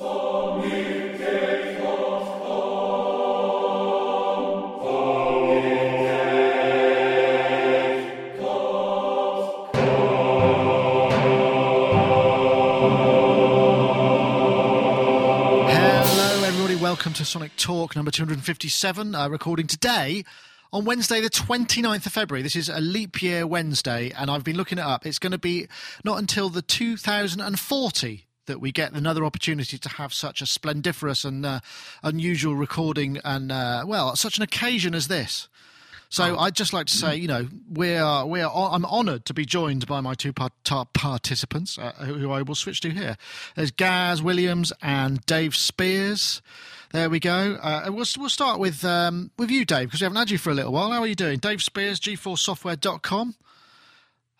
Hello, everybody. Welcome to Sonic Talk number 257, uh, recording today on Wednesday, the 29th of February. This is a leap year Wednesday, and I've been looking it up. It's going to be not until the 2040 that we get another opportunity to have such a splendiferous and uh, unusual recording and, uh, well, such an occasion as this. So I'd just like to say, you know, we are we are. I'm honoured to be joined by my two part- participants, uh, who I will switch to here. There's Gaz Williams and Dave Spiers. There we go. Uh, we'll we'll start with um, with you, Dave, because we haven't had you for a little while. How are you doing, Dave Spiers, G4Software.com,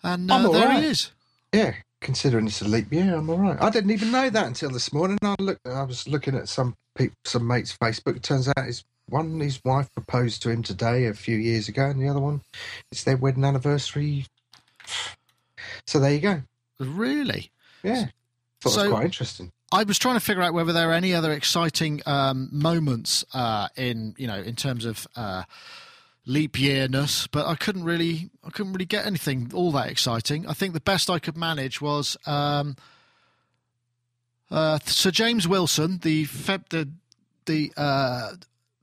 and uh, there right. he is. Yeah, considering it's a leap year, I'm all right. I didn't even know that until this morning. I looked. I was looking at some people, some mates' Facebook. It turns out his one, his wife proposed to him today a few years ago, and the other one, it's their wedding anniversary. So there you go. Really. Yeah, thought it So- was quite interesting. I was trying to figure out whether there are any other exciting um, moments uh, in you know in terms of uh, leap yearness, but I couldn't really I couldn't really get anything all that exciting. I think the best I could manage was um, uh, Sir James Wilson, the Feb, the the uh,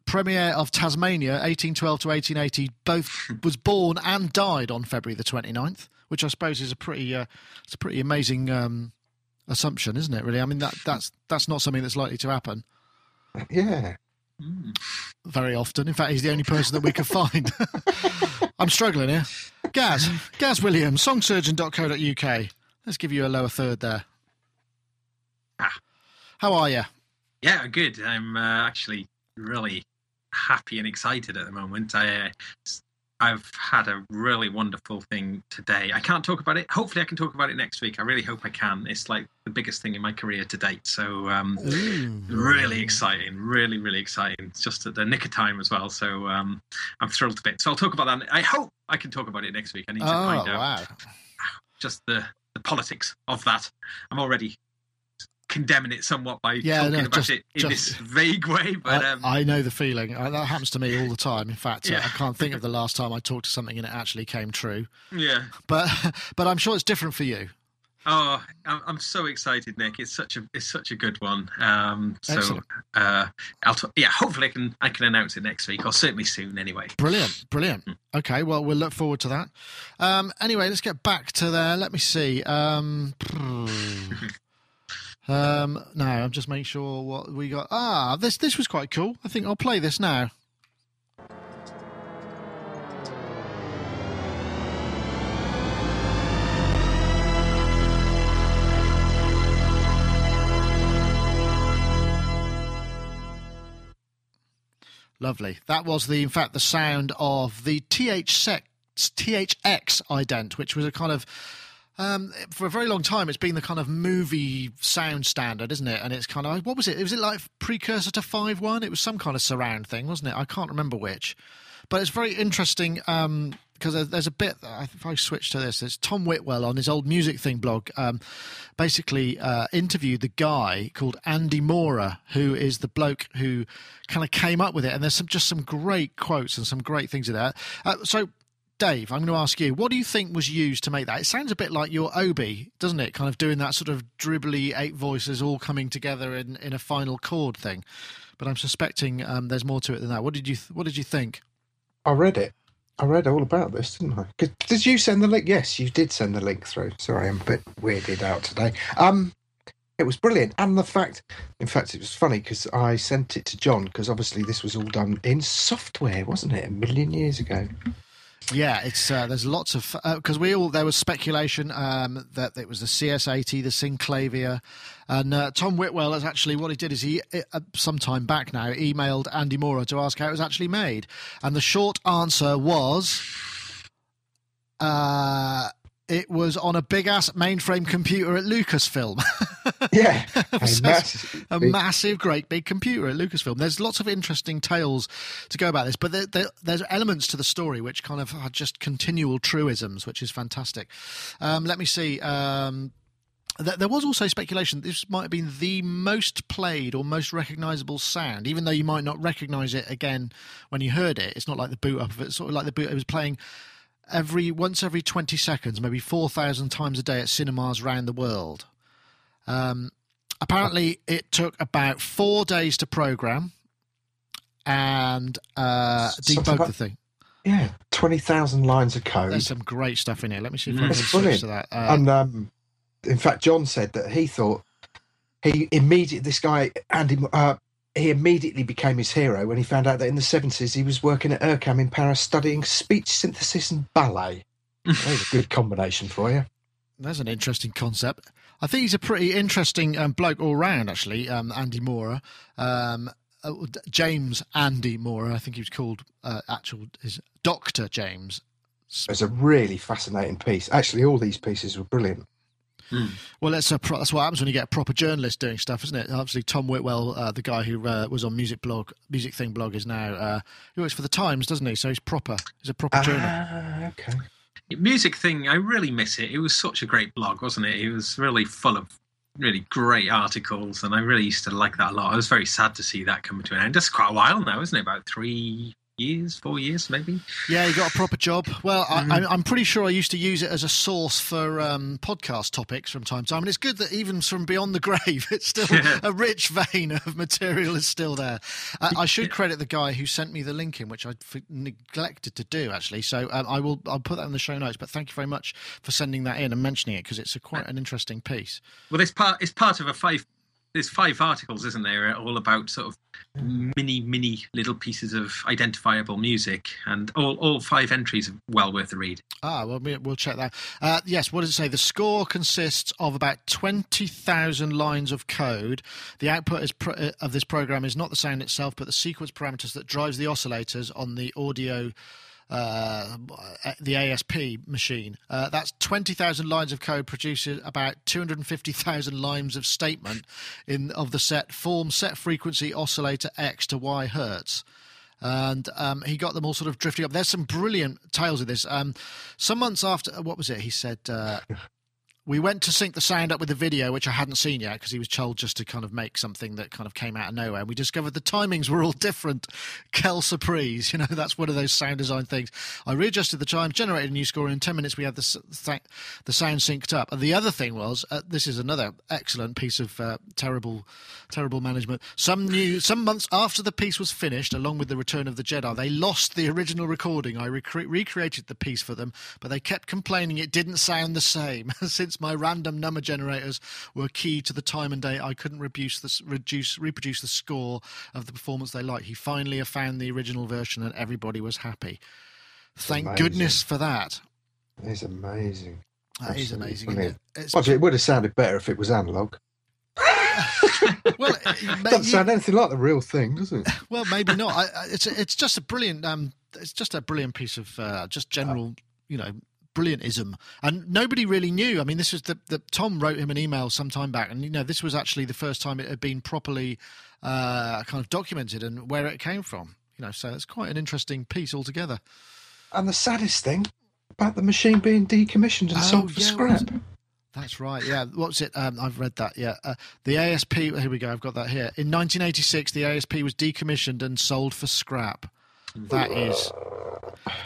Premier of Tasmania, 1812 to 1880, both was born and died on February the 29th, which I suppose is a pretty uh, it's a pretty amazing. Um, assumption, isn't it? Really, I mean that that's that's not something that's likely to happen Yeah, very often. In fact, he's the only person that we could find. I'm struggling here. Gaz, Gaz Williams, songsurgeon.co.uk. Let's give you a lower third there. Ah. How are you? Yeah, good. I'm uh, actually really happy and excited at the moment. I, uh, s- I've had a really wonderful thing today. I can't talk about it. Hopefully, I can talk about it next week. I really hope I can. It's like the biggest thing in my career to date. So, um, really exciting. Really, really exciting. It's just at the nick of time as well. So, um, I'm thrilled to bits. So, I'll talk about that. I hope I can talk about it next week. I need to Oh find out wow! just the, the politics of that. I'm already condemning it somewhat by Yeah, talking no, about just- it in just- this vague way, but I, um, I know the feeling. Uh, that happens to me all the time. In fact, uh, Yeah. I can't think of the last time I talked to something and it actually came true. yeah. But but I'm sure it's different for you. Oh, I'm, I'm so excited, Nick. It's such a it's such a good one. Um, so uh, I'll t- yeah, hopefully I can I can announce it next week or certainly soon anyway. Brilliant, brilliant. Okay, well, we'll look forward to that. Um, anyway, let's get back to there. Let me see. Um, um, no, I'm just making sure what we got. Ah, this this was quite cool. I think I'll play this now. Lovely. That was the, in fact, the sound of the THX, THX ident, which was a kind of, um, for a very long time, it's been the kind of movie sound standard, isn't it? And it's kind of, what was it? Was it like precursor to 5.1? It was some kind of surround thing, wasn't it? I can't remember which. But it's very interesting um, because there's, there's a bit, if I switch to this, there's Tom Whitwell on his old music thing blog um, basically uh, interviewed the guy called Andy Moorer, who is the bloke who kind of came up with it. And there's some just some great quotes and some great things in there. Uh, so, Dave, I'm going to ask you, what do you think was used to make that? It sounds a bit like your Obi, doesn't it? Kind of doing that sort of dribbly eight voices all coming together in, in a final chord thing. But I'm suspecting um, there's more to it than that. What did you th- What did you think? I read it. I read all about this, didn't I? Did you send the link? Yes, you did send the link through. Sorry, I'm a bit weirded out today. Um, it was brilliant, and the fact, in fact, it was funny because I sent it to John because obviously this was all done in software, wasn't it? A million years ago. Yeah, it's uh, there's lots of because we all there was speculation um, that it was the CS80, the Synclavier, and uh, Tom Whitwell has actually what he did is he uh, some time back now emailed Andy Moorer to ask how it was actually made, and the short answer was, uh, it was on a big ass mainframe computer at Lucasfilm. Yeah, a massive- a massive, great big computer at Lucasfilm. There's lots of interesting tales to go about this, but there, there, there's elements to the story which kind of are just continual truisms, which is fantastic. Um, let me see. Um, there was also speculation that this might have been the most played or most recognizable sound, even though you might not recognize it again when you heard it. It's not like the boot up of it, it's sort of like the boot. It was playing every once every 20 seconds, maybe 4,000 times a day at cinemas around the world. Um, apparently, it took about four days to program and uh, debug about- the thing. Yeah, twenty thousand lines of code. There's some great stuff in here. Let me see if I Mm. can switch to that. Uh, and um, in fact, John said that he thought he immediately this guy Andy uh, he immediately became his hero when he found out that in the seventies he was working at IRCAM in Paris studying speech synthesis and ballet. There's a good combination for you. That's an interesting concept. I think he's a pretty interesting um, bloke all round, actually, um, Andy Moorer. Um, uh, James Andy Moorer, I think he was called uh, actual is Doctor James. It's a really fascinating piece. Actually, all these pieces were brilliant. Well, that's a pro- that's what happens when you get a proper journalist doing stuff, isn't it? Obviously, Tom Whitwell, uh, the guy who uh, was on Music Blog, Music Thing blog, is now uh, he works for the Times, doesn't he? So he's proper. He's a proper journalist. Ah, okay. music thing, I really miss it. It was such a great blog, wasn't it? It was really full of really great articles, and I really used to like that a lot. I was very sad to see that come to an end. That's quite a while now, isn't it? About three years, four years, maybe. Yeah, you got a proper job. Well, I, Mhm. I, I'm pretty sure I used to use it as a source for um, podcast topics from time to time, and it's good that even from beyond the grave, it's still Yeah. a rich vein of material is still there. Uh, I should credit the guy who sent me the link in, which I f- neglected to do actually. So um, I will I'll put that in the show notes. But thank you very much for sending that in and mentioning it because it's a quite an interesting piece. Well, it's part. It's part of a five. There's five articles, isn't there? All about sort of mini, mini little pieces of identifiable music, and all all five entries are well worth a read. Ah, well, we- we'll check that. Uh, yes, what does it say? The score consists of about 20,000 lines of code. The output pro- uh, of this program is not the sound itself, but the sequence parameters that drives the oscillators on the audio. Uh, the ASP machine. Uh, that's 20,000 lines of code produces about 250,000 lines of statement in of the set form set frequency oscillator X to Y hertz and um, he got them all sort of drifting up. There's some brilliant tales of this. Um, some months after, what was it? He said uh, we went to sync the sound up with the video, which I hadn't seen yet because he was told just to kind of make something that kind of came out of nowhere. And we discovered the timings were all different. Quelle surprise! You know, that's one of those sound design things. I readjusted the time, generated a new score, and in ten minutes we had the th- the sound synced up. And the other thing was, uh, this is another excellent piece of uh, terrible, terrible management. Some new, some months after the piece was finished, along with the Return of the Jedi, they lost the original recording. I recre- recreated the piece for them, but they kept complaining it didn't sound the same. Since my random number generators were key to the time and date, I couldn't reduce the, reduce, reproduce the score of the performance they liked. He finally found the original version, and everybody was happy. Thank amazing. goodness for that. It's amazing. That is Absolutely amazing. Isn't it? You, it would have sounded better if it was analog. well, It doesn't you- sound anything like the real thing, does it? well, maybe not. I, I, it's it's just a brilliant. Um, it's just a brilliant piece of uh, just general, you know, brilliantism. And nobody really knew. I mean, this was the, the Tom wrote him an email some time back, and you know, this was actually the first time it had been properly uh, kind of documented and where it came from. You know, so it's quite an interesting piece altogether. And the saddest thing about the machine being decommissioned and Oh, sold for yeah, scrap. That's right. Yeah. What's it? Um, I've read that. Yeah. Uh, the ASP. Here we go. I've got that here. In 1986, the ASP was decommissioned and sold for scrap. That is.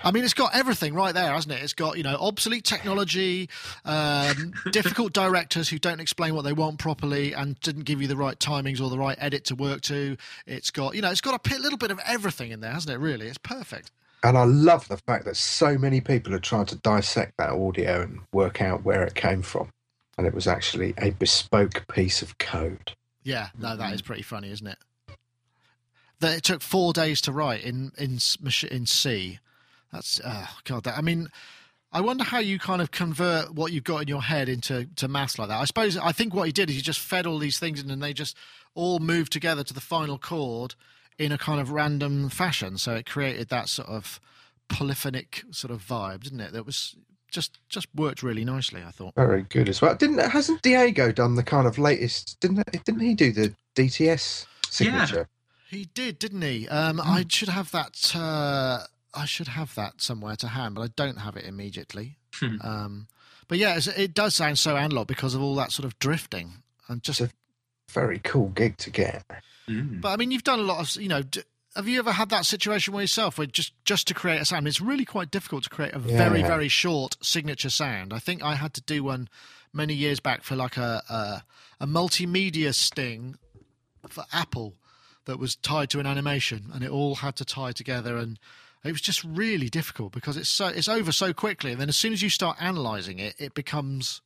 I mean, it's got everything right there, hasn't it? It's got you know obsolete technology, um, difficult directors who don't explain what they want properly and didn't give you the right timings or the right edit to work to. It's got you know it's got a little bit of everything in there, hasn't it? Really, it's perfect. And I love the fact that so many people are trying to dissect that audio and work out where it came from. And it was actually a bespoke piece of code. Yeah, no, that is pretty funny, isn't it? That it took four days to write in in in C. That's oh god. That I mean, I wonder how you kind of convert what you've got in your head into to maths like that. I suppose I think what he did is he just fed all these things in, and they just all moved together to the final chord in a kind of random fashion. So it created that sort of polyphonic sort of vibe, didn't it? That was just just worked really nicely. I thought. Very good as well. Didn't hasn't Diego done the kind of latest? Didn't didn't he do the DTS signature? He did, didn't he? Um, I should have that. Uh, I should have that somewhere to hand, but I don't have it immediately. Hmm. Um, But yeah, it's, it does sound so analog because of all that sort of drifting and just. It's a very cool gig to get. Mm. But I mean, you've done a lot of, you know. D- have you ever had that situation with yourself where just just to create a sound, it's really quite difficult to create a very very short signature sound. I think I had to do one many years back for like a a, a multimedia sting for Apple that was tied to an animation, and it all had to tie together, and it was just really difficult because it's so it's over so quickly, and then as soon as you start analyzing it, it becomes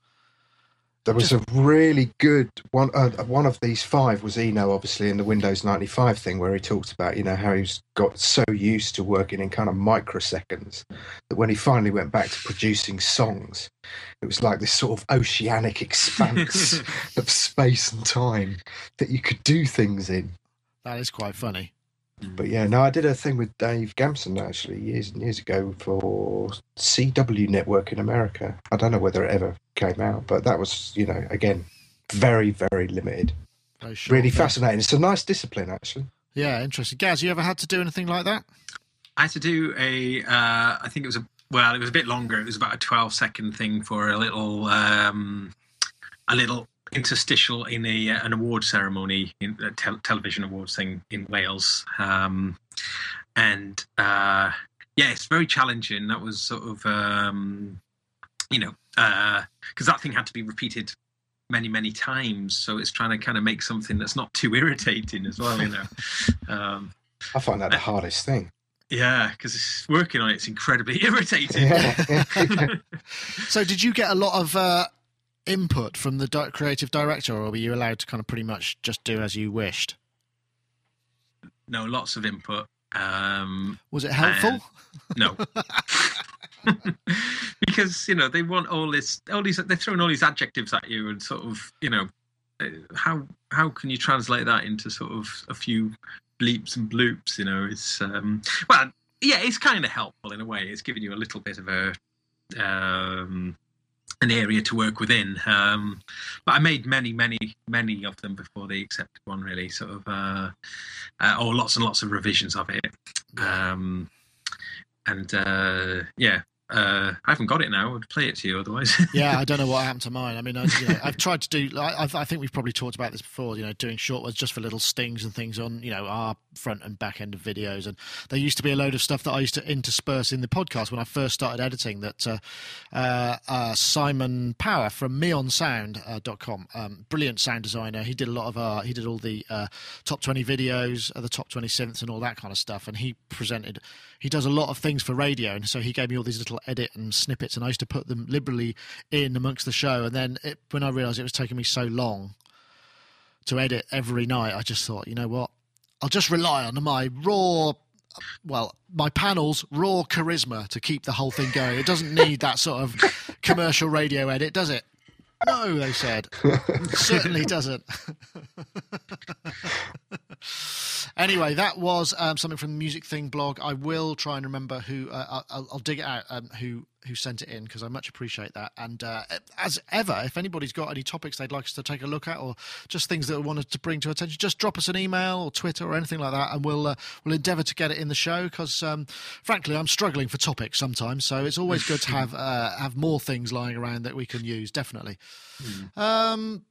There was a really good one. Uh, one of these five was Eno, obviously, in the Windows 95 thing, where he talked about, you know, how he's got so used to working in kind of microseconds that when he finally went back to producing songs, it was like this sort of oceanic expanse of space and time that you could do things in. That is quite funny. But yeah, no, I did a thing with Dave Gamson actually years and years ago for CW Network in America. I don't know whether it ever came out, but that was, you know, again, very, very limited. Very short, Really yeah. fascinating. It's a nice discipline, actually. Yeah, interesting. Gaz, you ever had to do anything like that? I had to do a. Uh, I think it was a. Well, it was a bit longer. It was about a twelve second thing for a little. Um, a little interstitial in a uh, an award ceremony in a tel- television awards thing in Wales. Um, and uh, yeah, it's very challenging. That was sort of. Um, you know, because that thing had to be repeated many many times so it's trying to kind of make something that's not too irritating as well you know um I find that the hardest thing. yeah because working on it's incredibly irritating Yeah. So, did you get a lot of uh, input from the di- creative director, or were you allowed to kind of pretty much just do as you wished? no lots of input um Was it helpful? no because you know they want all this all these they're throwing all these adjectives at you and sort of you know uh, how how can you translate that into sort of a few bleeps and bloops you know it's um well yeah it's kind of helpful in a way it's giving you a little bit of a um an area to work within. Um but i made many many many of them before they accepted one really sort of uh, uh or lots and lots of revisions of it. Um and uh yeah uh i haven't got it now i'd play it to you otherwise yeah, I don't know what happened to mine. I mean, I, you know, I've tried to do. I, I think we've probably talked about this before. You know, doing short ones just for little stings and things on you know our front and back end of videos. And there used to be a load of stuff that I used to intersperse in the podcast when I first started editing. That uh, uh, uh, Simon Power from MeonSound.com, um, brilliant sound designer. He did a lot of uh, he did all the uh, top twenty videos, uh, the top twenty synths, and all that kind of stuff. And he presented. He does a lot of things for radio, and so he gave me all these little edit and snippets, and I used to put them liberally in amongst the show. And then it, when I realised it was taking me so long to edit every night, I just thought, you know what? I'll just rely on my raw, well, my panel's raw charisma to keep the whole thing going. It doesn't need that sort of commercial radio edit, does it? No, they said. Certainly doesn't. anyway, that was um, something from the Music Thing blog. I will try and remember who. Uh, I'll, I'll dig it out. Um, who who sent it in because I much appreciate that. And uh, as ever, if anybody's got any topics they'd like us to take a look at, or just things that we wanted to bring to attention, just drop us an email or Twitter or anything like that, and we'll uh, we'll endeavour to get it in the show. Because um, frankly, I'm struggling for topics sometimes, so it's always good to have uh, have more things lying around that we can use. Definitely. Um,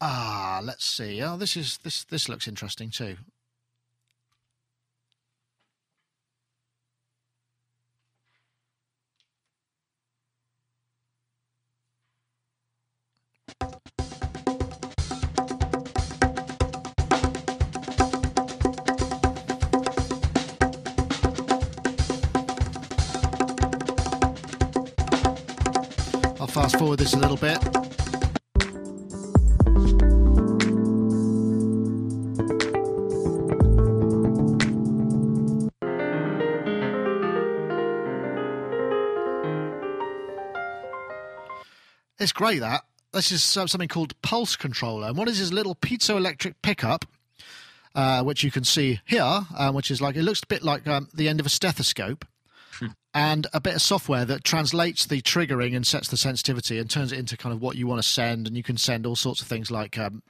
ah, let's see. Oh, this is this this looks interesting too. I'll fast forward this a little bit. It's great that. This is something called Pulse Controller. And what is this little piezoelectric pickup, uh, which you can see here, um, which is like, it looks a bit like um, the end of a stethoscope and a bit of software that translates the triggering and sets the sensitivity and turns it into kind of what you want to send. And you can send all sorts of things like um,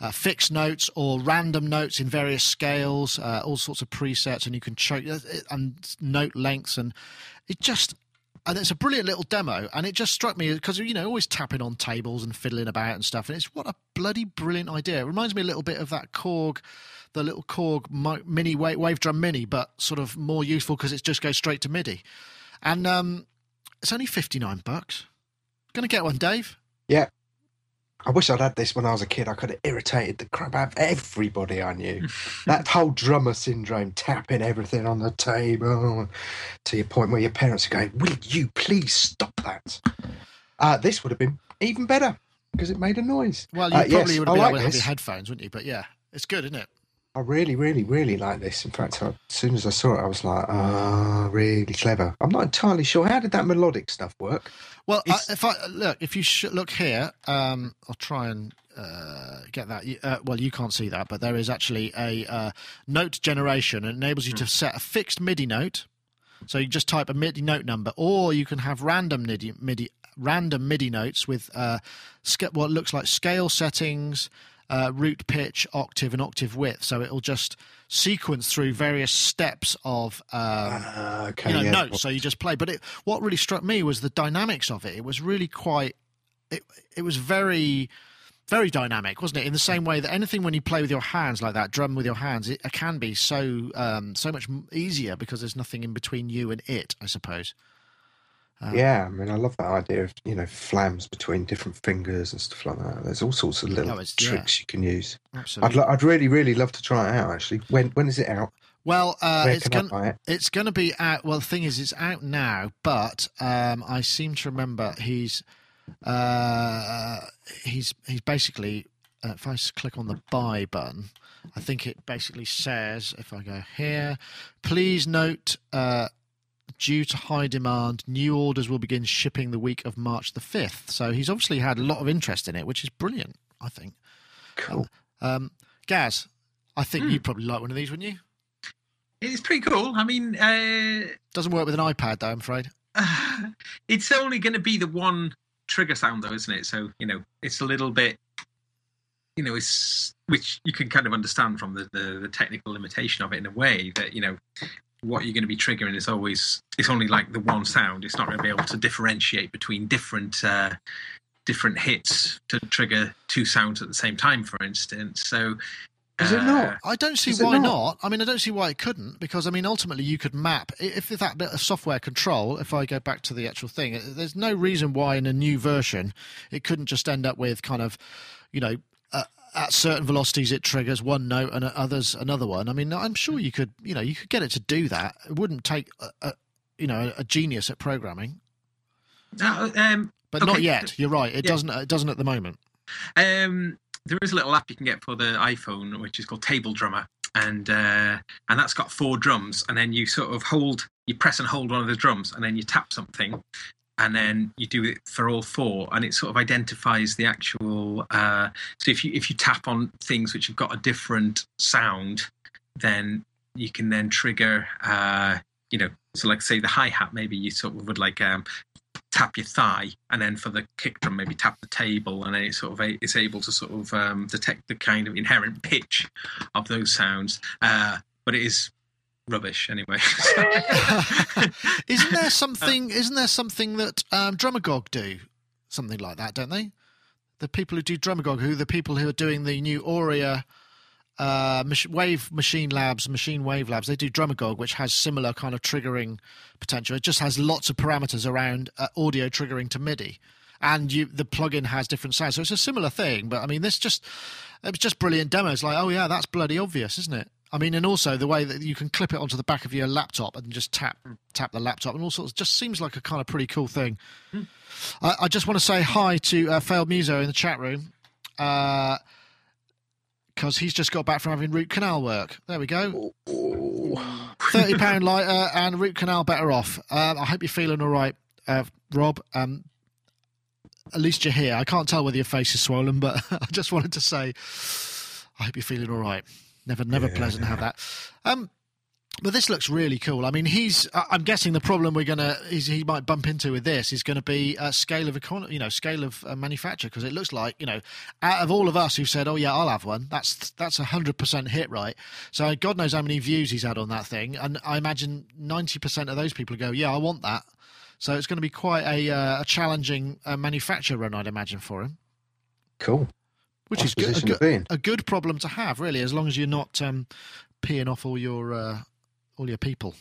uh, fixed notes or random notes in various scales, uh, all sorts of presets, and you can cho- and note lengths, and it just and it's a brilliant little demo. And it just struck me because you know always tapping on tables and fiddling about and stuff. And it's what a bloody brilliant idea. It reminds me a little bit of that Korg, the little Korg mini wave, wave drum mini, but sort of more useful because it just goes straight to MIDI. And um, it's only fifty nine bucks. Gonna get one, Dave. Yeah, I wish I'd had this when I was a kid. I could have irritated the crap out of everybody I knew. that whole drummer syndrome, tapping everything on the table to your point where your parents are going, Will you please stop that? Uh, this would have been even better because it made a noise. Well, you uh, probably yes, would I have been like able to have your headphones, wouldn't you? But yeah, it's good, isn't it? I really, really, really like this. In fact, I, as soon as I saw it, I was like, "Ah, really clever." I'm not entirely sure how did that melodic stuff work. Well, I, if I look, if you sh- look here, um, I'll try and uh, get that. Uh, well, you can't see that, but there is actually a uh, note generation. It enables you to set a fixed MIDI note. So you just type a MIDI note number, or you can have random MIDI, MIDI random MIDI notes with uh, what looks like scale settings, uh, root pitch, octave, and octave width. So it'll just sequence through various steps of um, Ah, okay, you know yeah. notes. So you just play. But it what really struck me was the dynamics of it. It was really quite it it was very very dynamic wasn't it? In the same way that anything when you play with your hands like that drum with your hands it, it can be so um so much easier because there's nothing in between you and it i suppose Um, Yeah, I mean, I love that idea of you know flams between different fingers and stuff like that. There's all sorts of little Oh, it's- yeah. tricks you can use. Absolutely, I'd lo- I'd really, really love to try it out. Actually, when when is it out? well uh it's gonna it? It's going to be out. Well, the thing is, it's out now, but um, I seem to remember he's uh, he's he's basically. Uh, if I click on the buy button, I think it basically says, if I go here, please note, uh, due to high demand, new orders will begin shipping the week of March the fifth. So he's obviously had a lot of interest in it, which is brilliant. I think. Cool. Um, Gaz, I think Hmm. you'd probably like one of these, wouldn't you? It's pretty cool. I mean, uh, Doesn't work with an iPad, though. I'm afraid. it's only going to be the one trigger sound, though, isn't it? So you know, it's a little bit, you know, it's which you can kind of understand from the the, the technical limitation of it in a way that you know what you're going to be triggering is always it's only like the one sound. It's not going to be able to differentiate between different. Uh, different hits to trigger two sounds at the same time for instance so Is it uh, not? I don't see Is why not? not? I mean, I don't see why it couldn't because I mean, ultimately, you could map i- if that bit of software control. If I go back to the actual thing, uh, there's no reason why in a new version it couldn't just end up with kind of, you know. At certain velocities, it triggers one note, and at others another one. I mean, I'm sure you could, you know, you could get it to do that. It wouldn't take, a, a, you know, a genius at programming, uh, um, but not yet. You're right. It Yeah. doesn't. It doesn't at the moment. Um, there is a little app you can get for the iPhone, which is called Table Drummer, and uh, and that's got four drums, and then you sort of hold, you press and hold one of the drums, and then you tap something, and then you do it for all four, and it sort of identifies the actual. Uh, so if you if you tap on things which have got a different sound, then you can then trigger. Uh, you know, so like say the hi hat, maybe you sort of would like um, tap your thigh, and then for the kick drum, maybe tap the table, and then it sort of it's able to sort of um, detect the kind of inherent pitch of those sounds. Uh, but it is rubbish anyway. isn't there something? Isn't there something that um, Drumagog do? Something like that, don't they? The people who do Drumagog, who are the people who are doing the new Auria uh, Wave Machine Labs, Machine Wave Labs, they do Drumagog, which has similar kind of triggering potential. It just has lots of parameters around uh, audio triggering to MIDI, and you the plugin has different sounds. So it's a similar thing, but I mean, this just it was just brilliant demos. Like, oh yeah, that's bloody obvious, isn't it? I mean, and also the way that you can clip it onto the back of your laptop and just tap tap the laptop and all sorts. Just seems like a kind of pretty cool thing. I, I just want to say hi to uh, Failed Muso in the chat room. Uh, because he's just got back from having root canal work. There we go. Thirty pound lighter and root canal better off. Um, I hope you're feeling all right, uh, Rob. Um, at least you're here. I can't tell whether your face is swollen, but I just wanted to say, I hope you're feeling all right. Never, never Yeah. pleasant to have that. Um, but this looks really cool. I mean, he's. I'm guessing the problem we're gonna he might bump into with this is going to be uh, scale of econ- you know, scale of uh, manufacture because it looks like you know, out of all of us who said, "Oh yeah, I'll have one," that's that's a hundred percent hit right. So God knows how many views he's had on that thing, and I imagine ninety percent of those people go, "Yeah, I want that." So it's going to be quite a, uh, a challenging uh, manufacturer run, I'd imagine, for him. Cool. Which is good, a, good, a good problem to have, really, as long as you're not um, peeing off all your uh, all your people.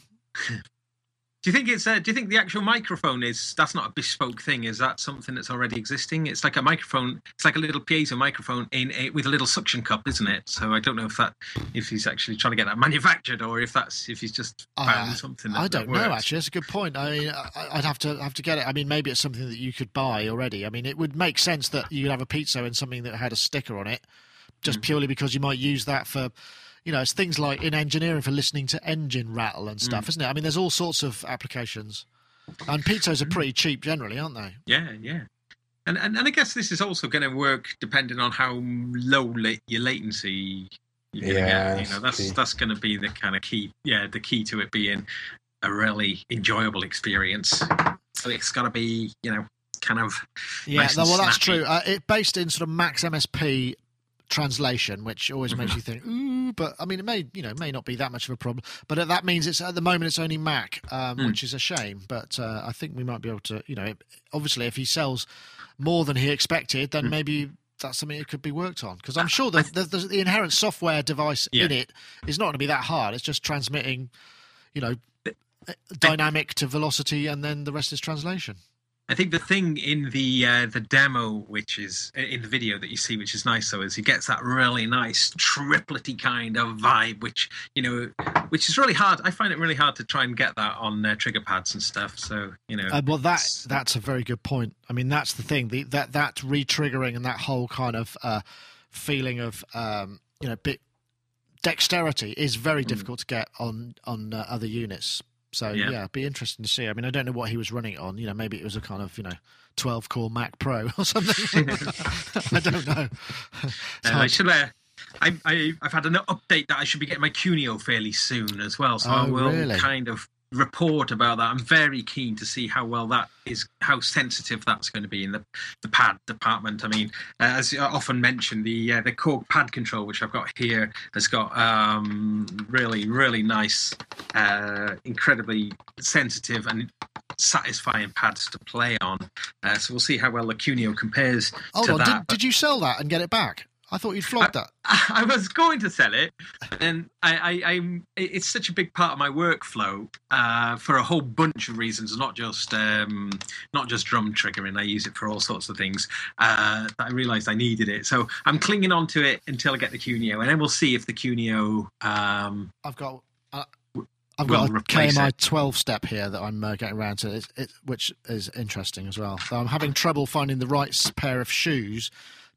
Do you think it's? Uh, do you think the actual microphone is? That's not a bespoke thing. Is that something that's already existing? It's like a microphone. It's like a little piezo microphone in a, with a little suction cup, isn't it? So I don't know if that if he's actually trying to get that manufactured or if that's if he's just found Uh, something. That, I don't know. Actually, that's a good point. I mean, I- I'd have to have to get it. I mean, maybe it's something that you could buy already. I mean, it would make sense that you'd have a piezo and something that had a sticker on it, just Mm. purely because you might use that for, you know, it's things like in engineering for listening to engine rattle and Mm. stuff, isn't it? I mean, there's all sorts of applications, and piezos are pretty cheap generally, aren't they? Yeah, yeah. And, and and I guess this is also going to work depending on how low la- your latency you're Yeah, get. You know, that's key. that's going to be the kind of key. Yeah, the key to it being a really enjoyable experience. So it's got to be, you know, kind of Yeah, Nice no, well, that's true. Uh, it based in sort of Max MSP translation, which always makes Mhm. you think, ooh, but I mean, it may, you know, may not be that much of a problem. But that means it's at the moment it's only Mac, um, Mm. which is a shame. But uh, I think we might be able to, you know, obviously if he sells more than he expected, then Mm. maybe that's something that could be worked on. Because I'm sure the, the, the, the inherent software device Yeah. in it is not going to be that hard. It's just transmitting, you know, dynamic to velocity, and then the rest is translation. I think the thing in the uh, the demo, which is in the video that you see, which is nice, though, is he gets that really nice triplety kind of vibe, which you know, which is really hard. I find it really hard to try and get that on uh, trigger pads and stuff. So you know, Uh, well, that that's a very good point. I mean, that's the thing. The, that that re-triggering and that whole kind of uh, feeling of um, you know bit dexterity is very Mm. difficult to get on on uh, other units. So yeah. Yeah. it'd be interesting to see. I mean, I don't know what he was running it on. You know, maybe it was a kind of you know twelve core Mac Pro or something. I don't know. I should. Uh, I, I, I've had an update that I should be getting my QuNeo fairly soon as well, so I Oh, will really? kind of report about that. I'm very keen to see how well that is, how sensitive that's going to be in the, the pad department. I mean, uh, as I often mentioned, the uh, the Korg pad control, which I've got here, has got um, really really nice, uh, incredibly sensitive and satisfying pads to play on. Uh, so we'll see how well the QuNeo compares Hold to on, did, did you sell that and get it back? I thought you'd flogged that. I was going to sell it, and I, I, I'm. It's such a big part of my workflow uh, for a whole bunch of reasons, not just um, not just drum triggering. I use it for all sorts of things. Uh, that I realised I needed it, so I'm clinging on to it until I get the QuNeo, and then we'll see if the QuNeo. Um, I've got. Uh, I've got a KMI it. 12 step here that I'm uh, getting around to, it, it, which is interesting as well. So I'm having trouble finding the right pair of shoes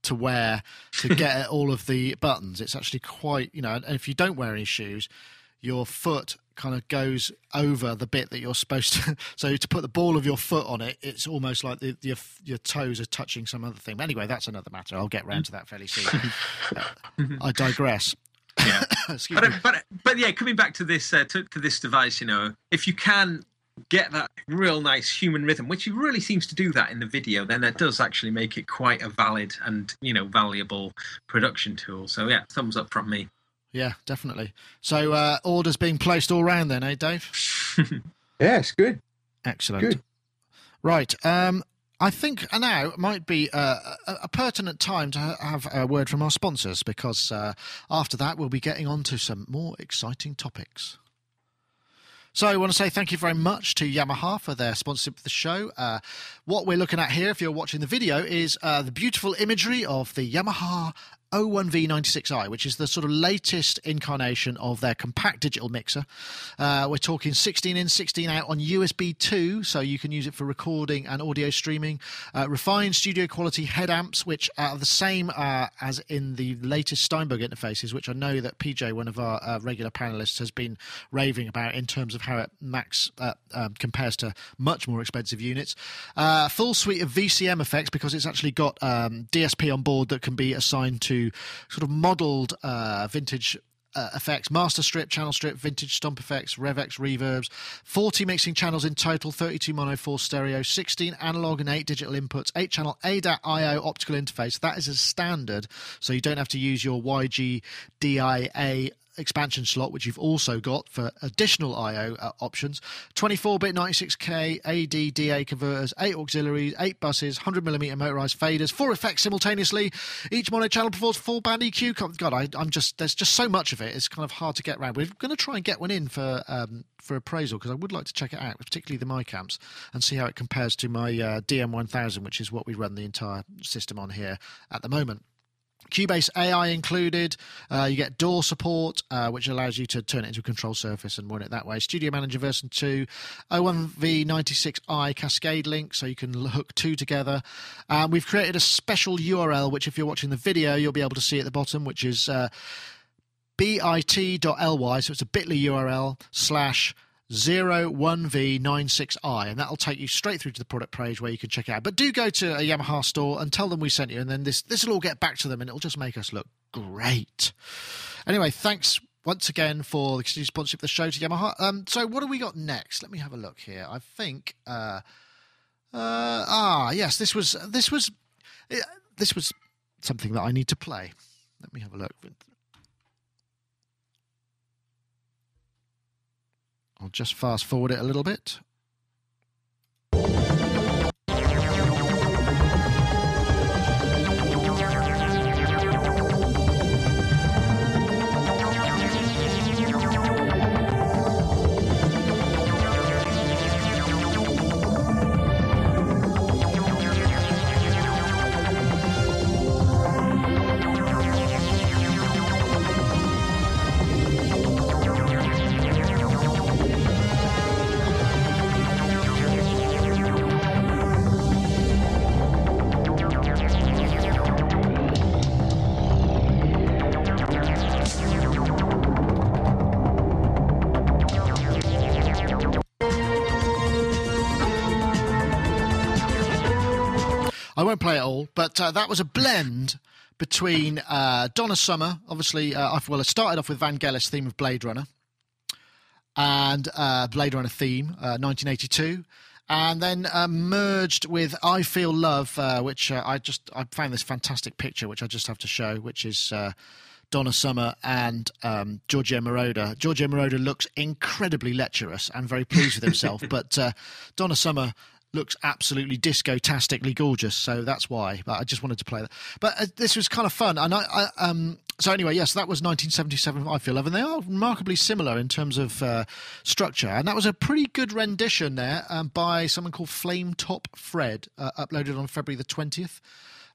to wear to get at all of the buttons. It's actually quite, you know, and if you don't wear any shoes, your foot kind of goes over the bit that you're supposed to. So to put the ball of your foot on it, it's almost like the, your your toes are touching some other thing. But anyway, that's another matter. I'll get round to that fairly soon. I digress. yeah. But, but but yeah, coming back to this uh, to, to this device, you know, if you can get that real nice human rhythm, which he really seems to do that in the video, then that does actually make it quite a valid and you know valuable production tool. So yeah, thumbs up from me. Yeah, definitely. So uh, orders being placed all round then, eh, Dave? Yeah, it's good. Excellent. Good. Right. Um, I think now might be uh, a, a pertinent time to have a word from our sponsors because uh, after that we'll be getting on to some more exciting topics. So I want to say thank you very much to Yamaha for their sponsorship of the show. Uh, what we're looking at here, if you're watching the video, is uh, the beautiful imagery of the Yamaha 01V96i, which is the sort of latest incarnation of their compact digital mixer. Uh, we're talking 16 in, 16 out on USB 2, so you can use it for recording and audio streaming. Uh, refined studio quality head amps, which are the same uh, as in the latest Steinberg interfaces, which I know that PJ, one of our uh, regular panelists, has been raving about in terms of how it max uh, um, compares to much more expensive units. Uh, full suite of VCM effects because it's actually got um, DSP on board that can be assigned to sort of modelled uh, vintage uh, effects, master strip, channel strip, vintage stomp effects, RevX reverbs, 40 mixing channels in total, 32 mono, 4 stereo, 16 analog and 8 digital inputs, 8 channel ADAT-IO optical interface. That is a standard, so you don't have to use your YG DIA expansion slot, which you've also got for additional I/O uh, options. 24-bit 96k AD/DA converters, eight auxiliaries, eight buses, 100mm motorized faders, four effects simultaneously. Each mono channel performs full band EQ. God, I, am just there's just so much of it. It's kind of hard to get around. We're going to try and get one in for um, for appraisal because I would like to check it out, particularly the mic amps, and see how it compares to my uh, DM1000, which is what we run the entire system on here at the moment. Cubase AI included. Uh, you get DAW support, uh, which allows you to turn it into a control surface and run it that way. Studio Manager version 2, 01V96i Cascade link, so you can hook two together. Um, we've created a special URL, which if you're watching the video, you'll be able to see at the bottom, which is uh, bit.ly, so it's a bit.ly URL slash 01V96i, and that'll take you straight through to the product page where you can check it out. But do go to a Yamaha store and tell them we sent you, and then this this will all get back to them, and it'll just make us look great. Anyway, thanks once again for the sponsorship of the show to Yamaha. Um, so what do we got next? Let me have a look here. I think. Uh, uh, ah, yes, this was this was this was something that I need to play. Let me have a look. I'll just fast forward it a little bit. All, but uh, that was a blend between uh, Donna Summer, obviously, uh, well, it started off with Van Vangelis' theme of Blade Runner and uh, Blade Runner theme, 1982 uh, and then uh, merged with "I Feel Love," uh, which uh, I just I found this fantastic picture, which I just have to show, which is uh, Donna Summer and um, Giorgio Moroder. Giorgio Moroder looks incredibly lecherous and very pleased with himself, but Donna Summer looks absolutely disco-tastically gorgeous. So that's why. But I just wanted to play that. But uh, this was kind of fun. And I, I um, so anyway, yes, that was 1977. I feel, Love, and they are remarkably similar in terms of uh, structure. And that was a pretty good rendition there um, by someone called Flame Top Fred, uh, uploaded on February the 20th.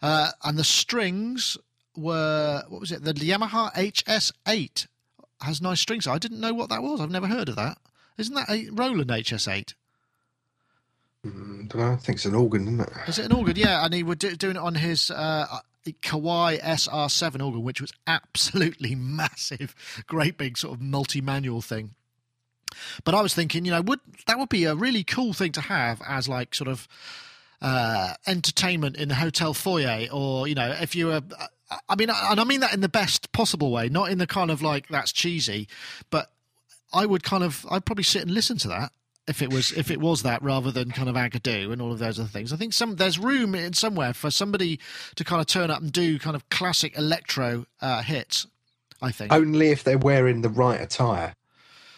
Uh, and the strings were what was it? The Yamaha HS8 has nice strings. I didn't know what that was. I've never heard of that. Isn't that a Roland HS8? Mm, I think it's an organ, isn't it? Is it an organ? Yeah, and he was do, doing it on his uh, Kawai SR7 organ, which was absolutely massive, great big sort of multi-manual thing. But I was thinking, you know, would that would be a really cool thing to have as like sort of uh, entertainment in the hotel foyer, or you know, if you were. I mean, and I mean that in the best possible way, not in the kind of like that's cheesy, but I would kind of, I'd probably sit and listen to that if it was if it was that rather than kind of Agadoo and all of those other things. I think some there's room in somewhere for somebody to kind of turn up and do kind of classic electro uh, hits. I think only if they're wearing the right attire,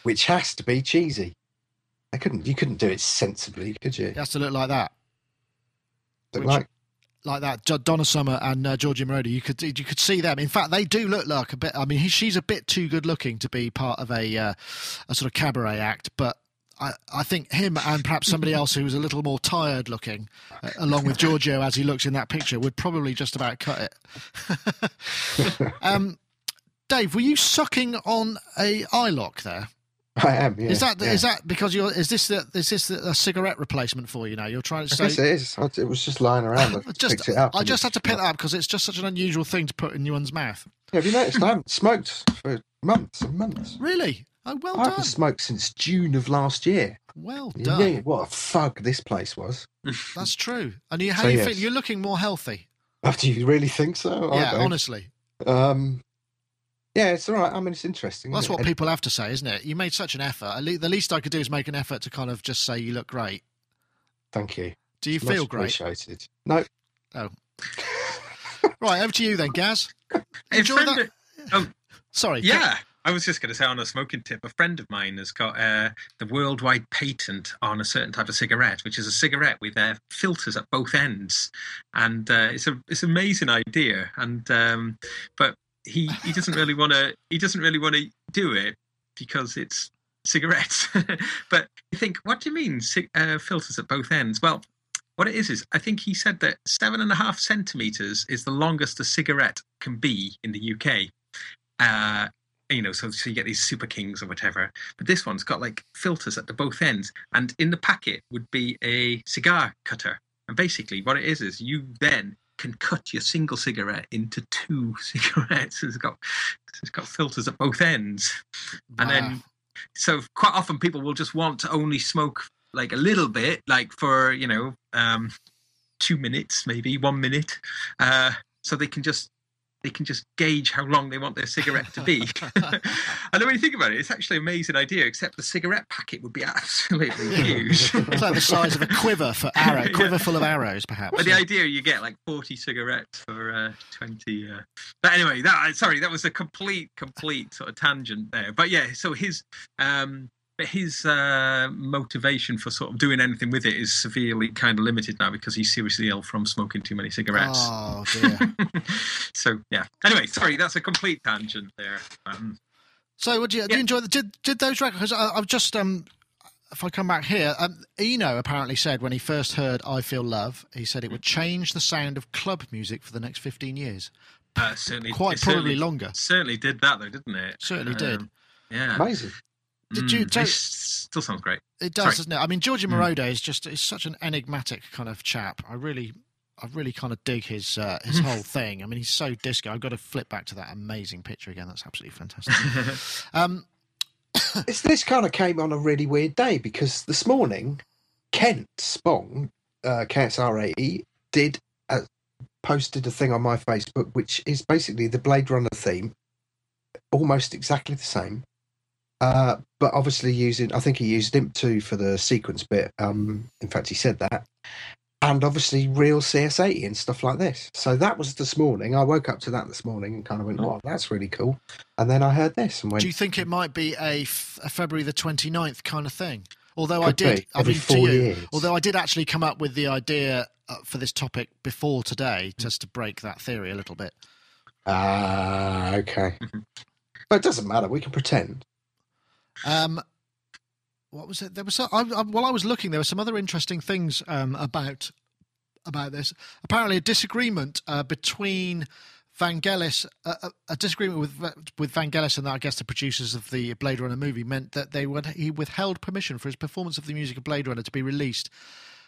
which has to be cheesy. I couldn't you couldn't do it sensibly, could you? It has to look like that. Which, like like that, Donna Summer and uh, Giorgio Moroder, you could you could see them. In fact, they do look like a bit. I mean, he, she's a bit too good looking to be part of a uh, a sort of cabaret act, but I, I think him and perhaps somebody else who was a little more tired looking, uh, along with Giorgio as he looks in that picture, would probably just about cut it. um, Dave, were you sucking on a eye lock there? I am. Yeah, is that yeah. is that because you're is this the, is this a cigarette replacement for you now? You're trying to say it is. it was just lying around. I just I just had to pick that up because it's just such an unusual thing to put in one's mouth. Yeah, have you noticed? I haven't smoked for months and months. Really? Oh, well I done. haven't smoked since June of last year. Well done. Yeah, what a fug this place was. That's true. And you, how so, you yes. feel? You're looking more healthy. Oh, do you really think so? Yeah, honestly. Um, yeah, it's all right. I mean, it's interesting. Well, that's what people have to say, isn't it? You made such an effort. The least I could do is make an effort to kind of just say you look great. Thank you. Do you it's feel great? Appreciated. No. Oh. right, over to you then, Gaz. Enjoy that. Oh, Sorry. Yeah. I was just going to say on a smoking tip, a friend of mine has got uh, the worldwide patent on a certain type of cigarette, which is a cigarette with uh, filters at both ends, and uh, it's a it's an amazing idea. And um, but he he doesn't really want to he doesn't really want to do it because it's cigarettes. but you think, what do you mean uh, filters at both ends? Well, what it is is I think he said that seven and a half centimeters is the longest a cigarette can be in the UK. Uh, you know, so, so you get these super kings or whatever. But this one's got like filters at the both ends, and in the packet would be a cigar cutter. And basically, what it is is you then can cut your single cigarette into two cigarettes. It's got it's got filters at both ends, and then so quite often people will just want to only smoke like a little bit, like for you know um, two minutes, maybe one minute, uh, so they can just they can just gauge how long they want their cigarette to be. and when you think about it, it's actually an amazing idea, except the cigarette packet would be absolutely huge. it's like the size of a quiver for arrow, quiver full of arrows, perhaps. But the idea you get like 40 cigarettes for uh, 20. Uh... But anyway, that sorry, that was a complete, complete sort of tangent there. But yeah, so his um, his uh, motivation for sort of doing anything with it is severely kind of limited now because he's seriously ill from smoking too many cigarettes. Oh dear. so yeah. Anyway, sorry, that's a complete tangent there. Um, so, would you, yeah. you enjoy the did did those records? I, have just um, if I come back here, um, Eno apparently said when he first heard "I Feel Love," he said it would change the sound of club music for the next fifteen years. Uh, certainly, quite probably longer. Certainly did that though, didn't it? Certainly um, did. Yeah, amazing. Did you? Mm, still sounds great. It does, Sorry. doesn't it? I mean, Giorgio mm. Is just is such an enigmatic kind of chap. I really, I really kind of dig his uh, his whole thing. I mean, he's so disco. I've got to flip back to that amazing picture again. That's absolutely fantastic. um, it's, this kind of came on a really weird day because this morning, Kent Spong, uh, KSRAE, did a, posted a thing on my Facebook, which is basically the Blade Runner theme, almost exactly the same uh, but obviously using, I think he used IMP2 for the sequence bit. Um, in fact, he said that. And obviously real CS80 and stuff like this. So that was this morning. I woke up to that this morning and kind of went, oh, that's really cool. And then I heard this and went. Do you think it might be a, f- a February the 29th kind of thing? Although I did, I mean, four you, years. although I did actually come up with the idea uh, for this topic before today, just to break that theory a little bit. Ah, uh, okay. but it doesn't matter. We can pretend. Um, what was it? There was some, I, I, while I was looking, there were some other interesting things um, about about this. Apparently, a disagreement uh, between Vangelis, uh, a disagreement with with Vangelis and I guess the producers of the Blade Runner movie meant that they would he withheld permission for his performance of the music of Blade Runner to be released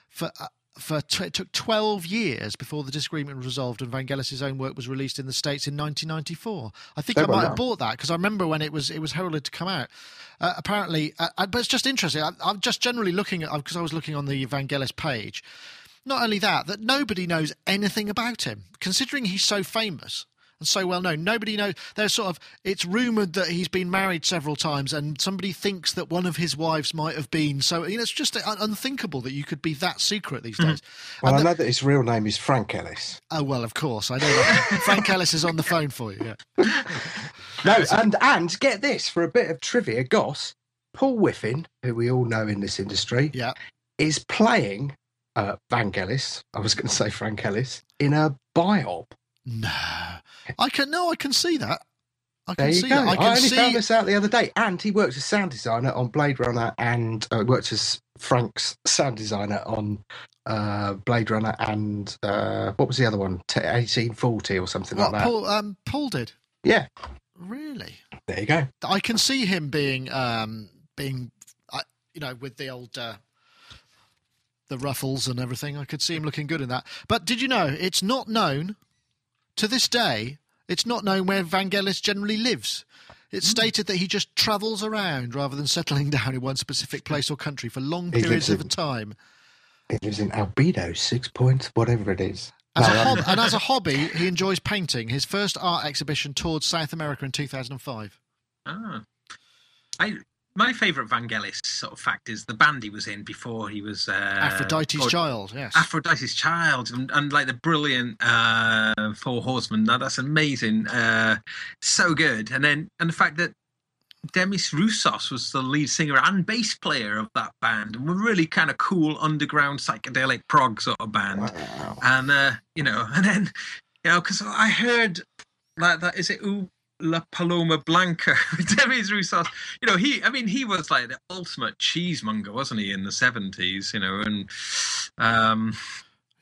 for uh, for t- it took 12 years before the disagreement was resolved and Vangelis' own work was released in the states in 1994. I think I might have bought that because I remember when it was it was heralded to come out. Uh, apparently, uh, uh but it's just interesting. I, am just generally looking at because I was looking on the Vangelis page. Not only that, that nobody knows anything about him, considering he's so famous and so well known. Nobody knows. There's sort of it's rumored that he's been married several times, and somebody thinks that one of his wives might have been. So you know, it's just unthinkable that you could be that secret these days. well, and I know that his real name is Frank Ellis. Oh well, of course I know. Frank Ellis is on the phone for you. Yeah. no, and and get this for a bit of trivia, Goss. Paul Wiffen, who we all know in this industry, yeah. is playing uh, Vangelis. I was going to say Frank Ellis in a biop. No, I can. No, I can see that. I can there you see go. that. I, I only see... found this out the other day, and he worked as sound designer on Blade Runner, and uh, worked as Frank's sound designer on uh, Blade Runner, and uh, what was the other one? Eighteen forty or something what, like that. Paul, um, Paul did. Yeah. Really. There you go. I can see him being um, being, you know, with the old. Uh, the ruffles and everything. I could see him looking good in that. But did you know it's not known to this day, it's not known where Vangelis generally lives. It's hmm. stated that he just travels around rather than settling down in one specific place or country for long periods of time. He lives in Albedo, six points, whatever it is. As no, hob- and as a hobby, he enjoys painting. His first art exhibition toured South America in 2005. Ah. I my favourite Vangelis sort of fact is the band he was in before he was uh, Aphrodite's Child. Yes, Aphrodite's Child, and, and like the brilliant uh, Four Horsemen. Now that's amazing, uh, so good. And then and the fact that Demis Roussos was the lead singer and bass player of that band, and were really kind of cool underground psychedelic prog sort of band. Wow. And uh, you know, and then you know, because I heard like that is it U La Paloma Blanca with Demis Roussos. You know, he I mean he was like the ultimate cheesemonger, wasn't he, in the seventies? You know, and um,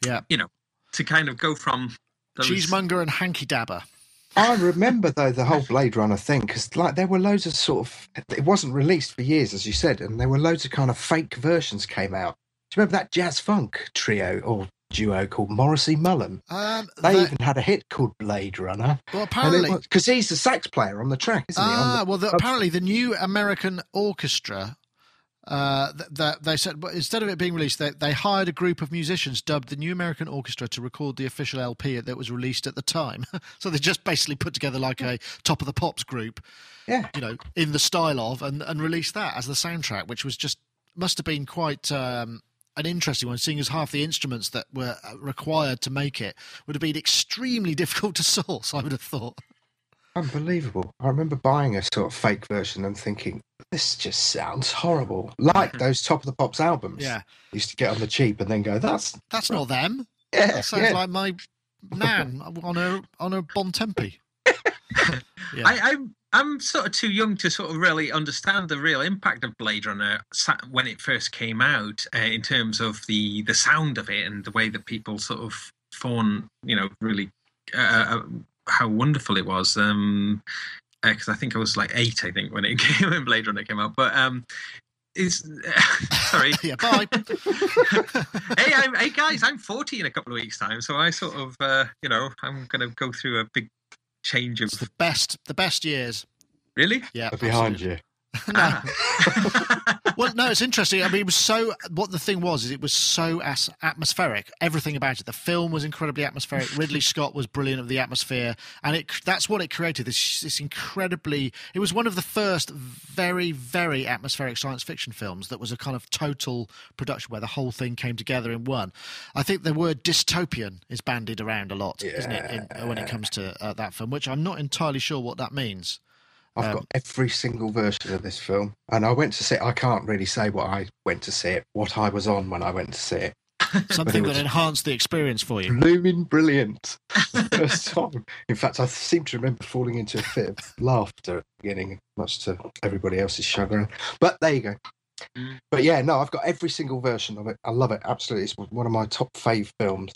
Yeah. you know, to kind of go from those, Cheesemonger and Hanky Dabber. I remember though the whole Blade Runner thing because like there were loads of sort of it wasn't released for years as you said, and there were loads of kind of fake versions came out. Do you remember that jazz funk trio or duo called Morrissey Mullen? Um, They the- even had a hit called Blade Runner. well, apparently, because he's the sax player on the track, isn't he? Ah, the- well, the, apparently the new American Orchestra. Uh, th- th- they said well, instead of it being released, they, they hired a group of musicians dubbed the New American Orchestra to record the official LP that was released at the time. so they just basically put together like a top of the pops group, yeah, you know, in the style of, and, and released that as the soundtrack, which was just must have been quite um, an interesting one, seeing as half the instruments that were uh, required to make it would have been extremely difficult to source. I would have thought. unbelievable. I remember buying a sort of fake version and thinking this just sounds horrible, like those Top of the Pops albums. Yeah, used to get on the cheap and then go, that's that's not them. yeah, That sounds yeah. like my nan on a on a Bontempi. Yeah. I, I'm I'm sort of too young to sort of really understand the real impact of Blade Runner when it first came out, uh, in terms of the the sound of it and the way that people sort of fawn, you know, really uh, uh, how wonderful it was. Um, because I think I was like eight, I think, when it came when Blade Runner came out. But um, is sorry. yeah, bye. hey, I'm, hey guys, I'm 40 in a couple of weeks' time, so I sort of, uh, you know, I'm going to go through a big change of. It's the best, the best years. Really? Yeah, They're behind absolutely. you. no. Well, no, it's interesting. I mean, it was so. What the thing was is it was so as- atmospheric. Everything about it. The film was incredibly atmospheric. Ridley Scott was brilliant of the atmosphere, and it that's what it created. This this incredibly. It was one of the first very very atmospheric science fiction films that was a kind of total production where the whole thing came together in one. I think the word dystopian is bandied around a lot, isn't it, in, when it comes to uh, that film? Which I'm not entirely sure what that means. I've Um, got every single version of this film, and I went to see. it. I can't really say what I went to see it, what I was on when I went to see it. Something was- that enhanced the experience for you. Blooming brilliant! First time. In fact, I seem to remember falling into a fit of laughter at the beginning, much to everybody else's chagrin. But there you go. Mm. But yeah, no, I've got every single version of it. I love it absolutely. It's one of my top fave films.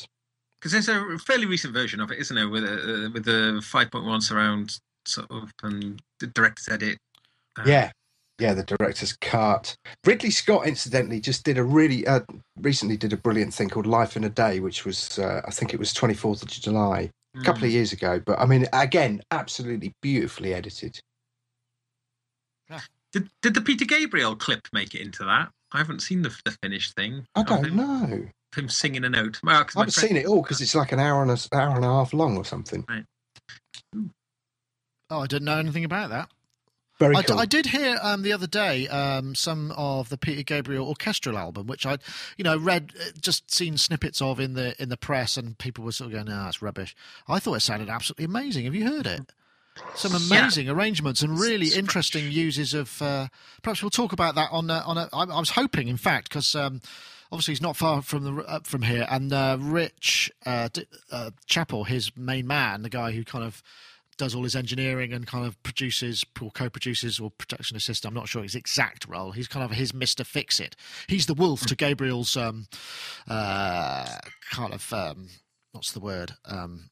Because there's a fairly recent version of it, isn't there, with a, uh, with the 5.1 surround sort of and the director's edit. Uh, Yeah, yeah, the director's cut. Ridley Scott, incidentally, just did a really uh, recently did a brilliant thing called Life in a Day, which was uh, I think it was twenty fourth of July, a couple Mm. of years ago. But I mean, again, absolutely beautifully edited. Did did the Peter Gabriel clip make it into that? I haven't seen the, the finished thing. I of don't him, know. him singing a note. Well, 'cause my I've friend- seen it all because it's like an hour and a hour and a half long or something. Oh, I didn't know anything about that. Very I, d- cool. I did hear um, the other day um, some of the Peter Gabriel orchestral album, which I, you know, read uh, just seen snippets of in the in the press, and people were sort of going, "No, that's rubbish." I thought it sounded absolutely amazing. Have you heard it? Some Yeah. amazing arrangements and really Scratch. interesting uses of. Uh, perhaps we'll talk about that on a, on a. I, I was hoping, in fact, because. Um, Obviously, he's not far from the up from here, and uh, Rich uh, D- uh, Chappell, his main man, the guy who kind of does all his engineering and kind of produces or co-produces or production assistant. I'm not sure his exact role. He's kind of his Mister Fix It. He's the wolf to Gabriel's um, uh, kind of um, what's the word um,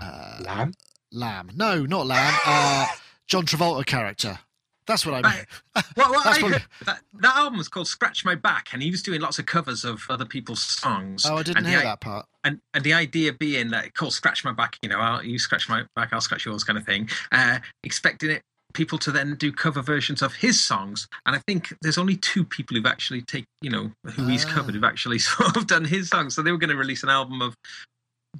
uh, Lamb. lamb. No, not lamb. Uh, John Travolta character. That's what I mean. Well, well, I heard, that, that album was called Scratch My Back, and he was doing lots of covers of other people's songs. Oh, I didn't hear the, that part. And, and the idea being that called Scratch My Back, you know, I'll, you scratch my back, I'll scratch yours kind of thing, uh, expecting it people to then do cover versions of his songs. And I think there's only two people who've actually take, you know, who he's Ah. covered who've actually sort of done his songs. So they were going to release an album of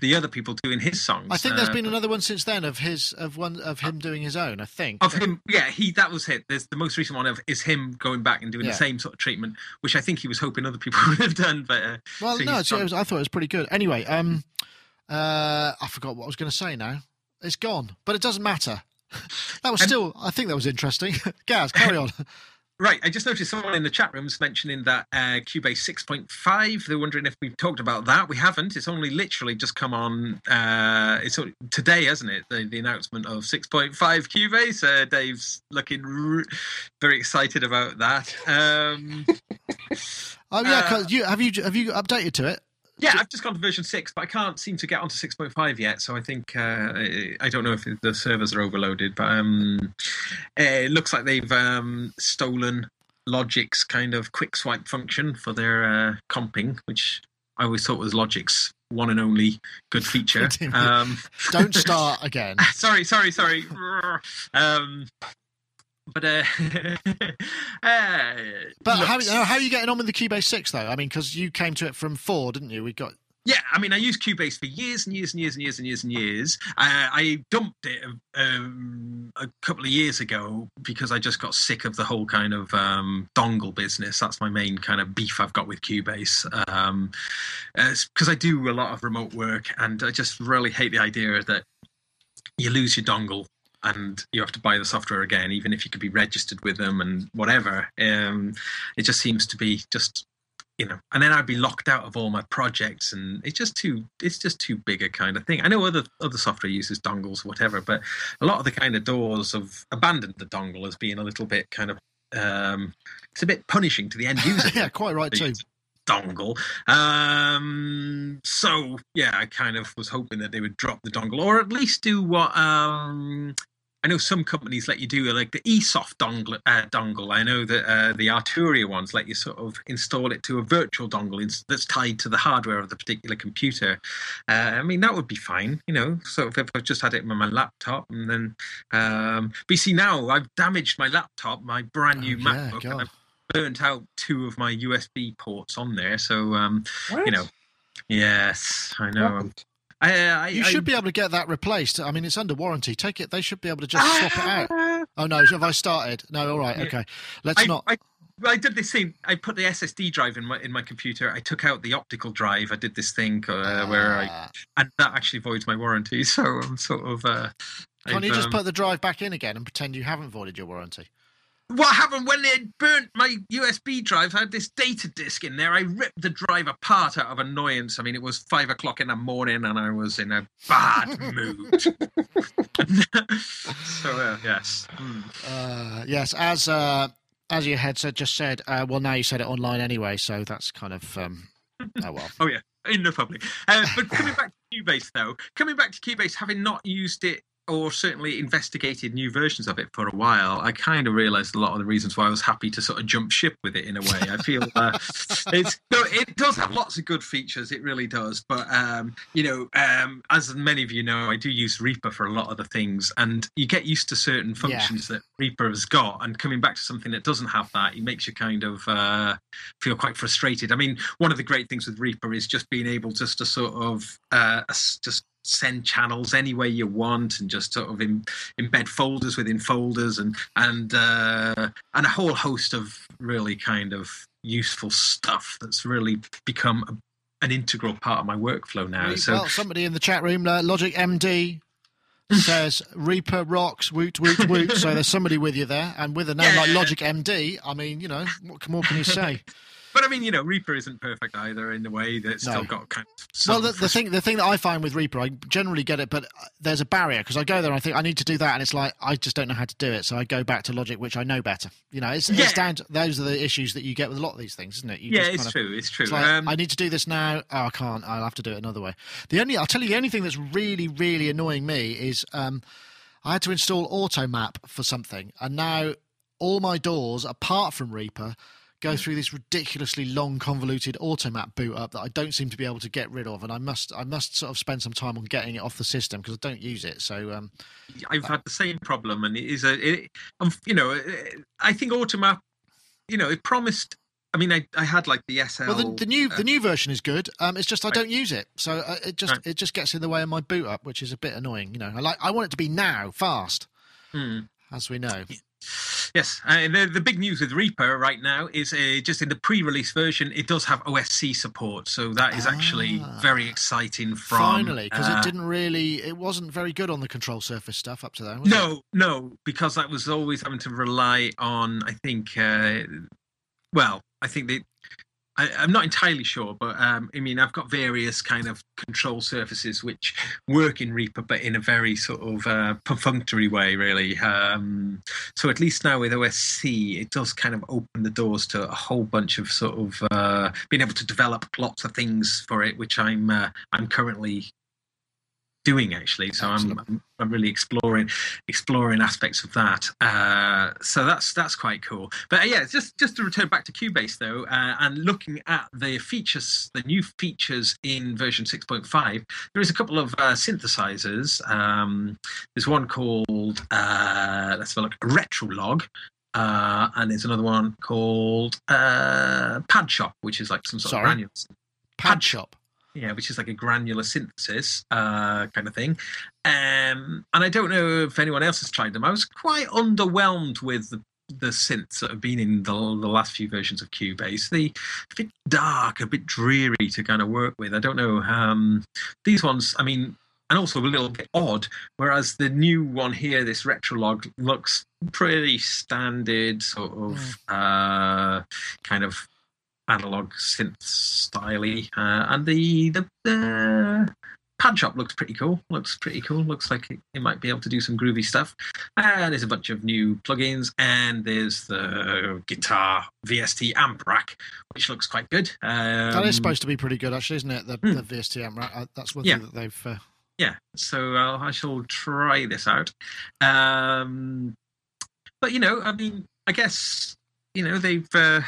the other people doing his songs. I think there's uh, been another one since then of his of one of him doing his own. I think of him yeah he that was it there's the most recent one of is him going back and doing Yeah. the same sort of treatment which i think he was hoping other people would have done but uh, Well, so no, was, I thought it was pretty good. Anyway, um, uh, I forgot what I was going to say now. It's gone, but it doesn't matter. That was still, I think that was interesting. Gaz, carry on. Right, I just noticed someone in the chat rooms mentioning that uh, Cubase 6.5. They're wondering if we've talked about that. We haven't. It's only literally just come on. Uh, it's today, hasn't it? The, the announcement of 6.5 Cubase. Uh, Dave's looking r- very excited about that. Um, oh yeah, uh, you have you have you updated to it? Yeah, I've just gone to version six, but I can't seem to get onto six point five yet. So I think uh, I don't know if the servers are overloaded, but um, it looks like they've um, stolen Logic's kind of quick swipe function for their uh, comping, which I always thought was Logic's one and only good feature. Um, don't start again. sorry, sorry, sorry. Um, but uh, uh but how, how are you getting on with the Cubase six though? I mean, because you came to it from four, didn't you? We got yeah, I mean, I used Cubase for years and years and years and years and years and years. Uh, I dumped it um, a couple of years ago because I just got sick of the whole kind of um, dongle business. That's my main kind of beef I've got with Cubase. Because um, uh, I do a lot of remote work and I just really hate the idea that you lose your dongle and you have to buy the software again, even if you could be registered with them and whatever. Um, it just seems to be just you know, and then I'd be locked out of all my projects, and it's just too it's just too big a kind of thing. I know other other software uses dongles or whatever, but a lot of the kind of DAWs have abandoned the dongle as being a little bit kind of um, it's a bit punishing to the end user. yeah, quite right too dongle. Um, so yeah, I kind of was hoping that they would drop the dongle, or at least do what um, I know some companies let you do like the eSoft dongle. Uh, dongle. I know that uh, the Arturia ones let you sort of install it to a virtual dongle that's tied to the hardware of the particular computer. Uh, I mean, that would be fine, you know. So if I've just had it on my laptop, and then, um, but you see, now I've damaged my laptop, my brand new oh, MacBook, and I've burnt out two of my USB ports on there. So, um, you know, yes, I know. I, I, you should I, be able to get that replaced. I mean, it's under warranty. Take it. They should be able to just swap it out. Oh no, have I started? No, all right, okay. Let's not. Well, I did this thing. I put the SSD drive in my in my computer. I took out the optical drive. I did this thing uh, where I, ah. and that actually voids my warranty. So I'm sort of. Uh, Can't I've, you just um, put the drive back in again and pretend you haven't voided your warranty? What happened when they burnt my USB drive? I had this data disk in there. I ripped the drive apart out of annoyance. I mean, it was five o'clock in the morning and I was in a bad mood. so, uh, yes. Mm. Uh, yes, as uh, as your head said, just said, uh, well, now you said it online anyway, so that's kind of. Um, oh, well. oh, yeah, in the public. Uh, but coming back to Cubase, though, coming back to Cubase, having not used it or certainly investigated new versions of it for a while, I kind of realised a lot of the reasons why I was happy to sort of jump ship with it in a way. I feel uh, it's it does have lots of good features, it really does. But um, you know, um, as many of you know, I do use Reaper for a lot of the things, and you get used to certain functions yeah. that Reaper has got, and coming back to something that doesn't have that, it makes you kind of uh, feel quite frustrated. I mean, one of the great things with Reaper is just being able just to sort of uh, just send channels any way you want and just sort of in, embed folders within folders and and uh, and a whole host of really kind of useful stuff that's really become a, an integral part of my workflow now. So, somebody in the chat room, uh, Logic MD. says Reaper rocks, woot woot woot. so there's somebody with you there, and with a name yeah. like Logic MD, I mean, you know, what more can you say? But I mean, you know, Reaper isn't perfect either in the way that it's no. still got kind of. Well, the, the thing the thing that I find with Reaper, I generally get it, but uh, there's a barrier because I go there and I think I need to do that, and it's like I just don't know how to do it, so I go back to Logic, which I know better. You know, it's, yeah. it's down. To, those are the issues that you get with a lot of these things, isn't it? You yeah, it's true. It's true. It's like, um, I need to do this now. Oh, I can't. I'll have to do it another way. The only I'll tell you the only thing that's really really annoying me is um, I had to install AutoMap for something, and now all my DAWs apart from Reaper go through this ridiculously long, convoluted automap boot up that I don't seem to be able to get rid of, and I must I must sort of spend some time on getting it off the system because I don't use it. So um, I've had the same problem, and it is a it, um, you know I think automap, you know, it promised. I mean, I, I had like the SL. Well, the, the new uh, the new version is good. Um, it's just I don't use it, so uh, it just right. it just gets in the way of my boot up, which is a bit annoying. You know, I like I want it to be now, fast, hmm. as we know. Yes, uh, the the big news with Reaper right now is uh, just in the pre-release version, it does have OSC support, so that is actually Ah. very exciting. From Finally, because uh, it didn't really, it wasn't very good on the control surface stuff up to then. Was it? No, no, because that was always having to rely on. I think. Uh, well, I think they. I, I'm not entirely sure, but um, I mean, I've got various kind of control surfaces which work in Reaper, but in a very sort of uh, perfunctory way, really. Um, so at least now with OSC, it does kind of open the doors to a whole bunch of sort of uh, being able to develop lots of things for it, which I'm uh, I'm currently doing actually. So I'm, I'm I'm really exploring exploring aspects of that. Uh, so that's that's quite cool. But uh, yeah, just just to return back to Cubase though, uh, and looking at the features, the new features in version 6.5, there is a couple of uh, synthesizers. Um, there's one called uh, let's have a look, Retrologue. Uh, and there's another one called uh, Pad Shop, which is like some sort Sorry? of granular Pad shop. Yeah, which is like a granular synthesis uh, kind of thing. Um, and I don't know if anyone else has tried them. I was quite underwhelmed with the, the synths that have been in the, the last few versions of Cubase. They a bit dark, a bit dreary to kind of work with. I don't know. Um, these ones, I mean, and also a little bit odd. Whereas the new one here, this Retrologue, looks pretty standard, sort of uh, kind of analog synth styly, uh, and the the, the pad shop looks pretty cool. Looks pretty cool. Looks like it, it might be able to do some groovy stuff. And there's a bunch of new plugins, and there's the guitar VST amp rack, which looks quite good. Um, that is supposed to be pretty good, actually, isn't it? The, Hmm. the VST Amp, right? Uh, That's one Yeah. thing that they've. Uh, yeah so uh, i shall try this out um but you know i mean i guess you know they've uh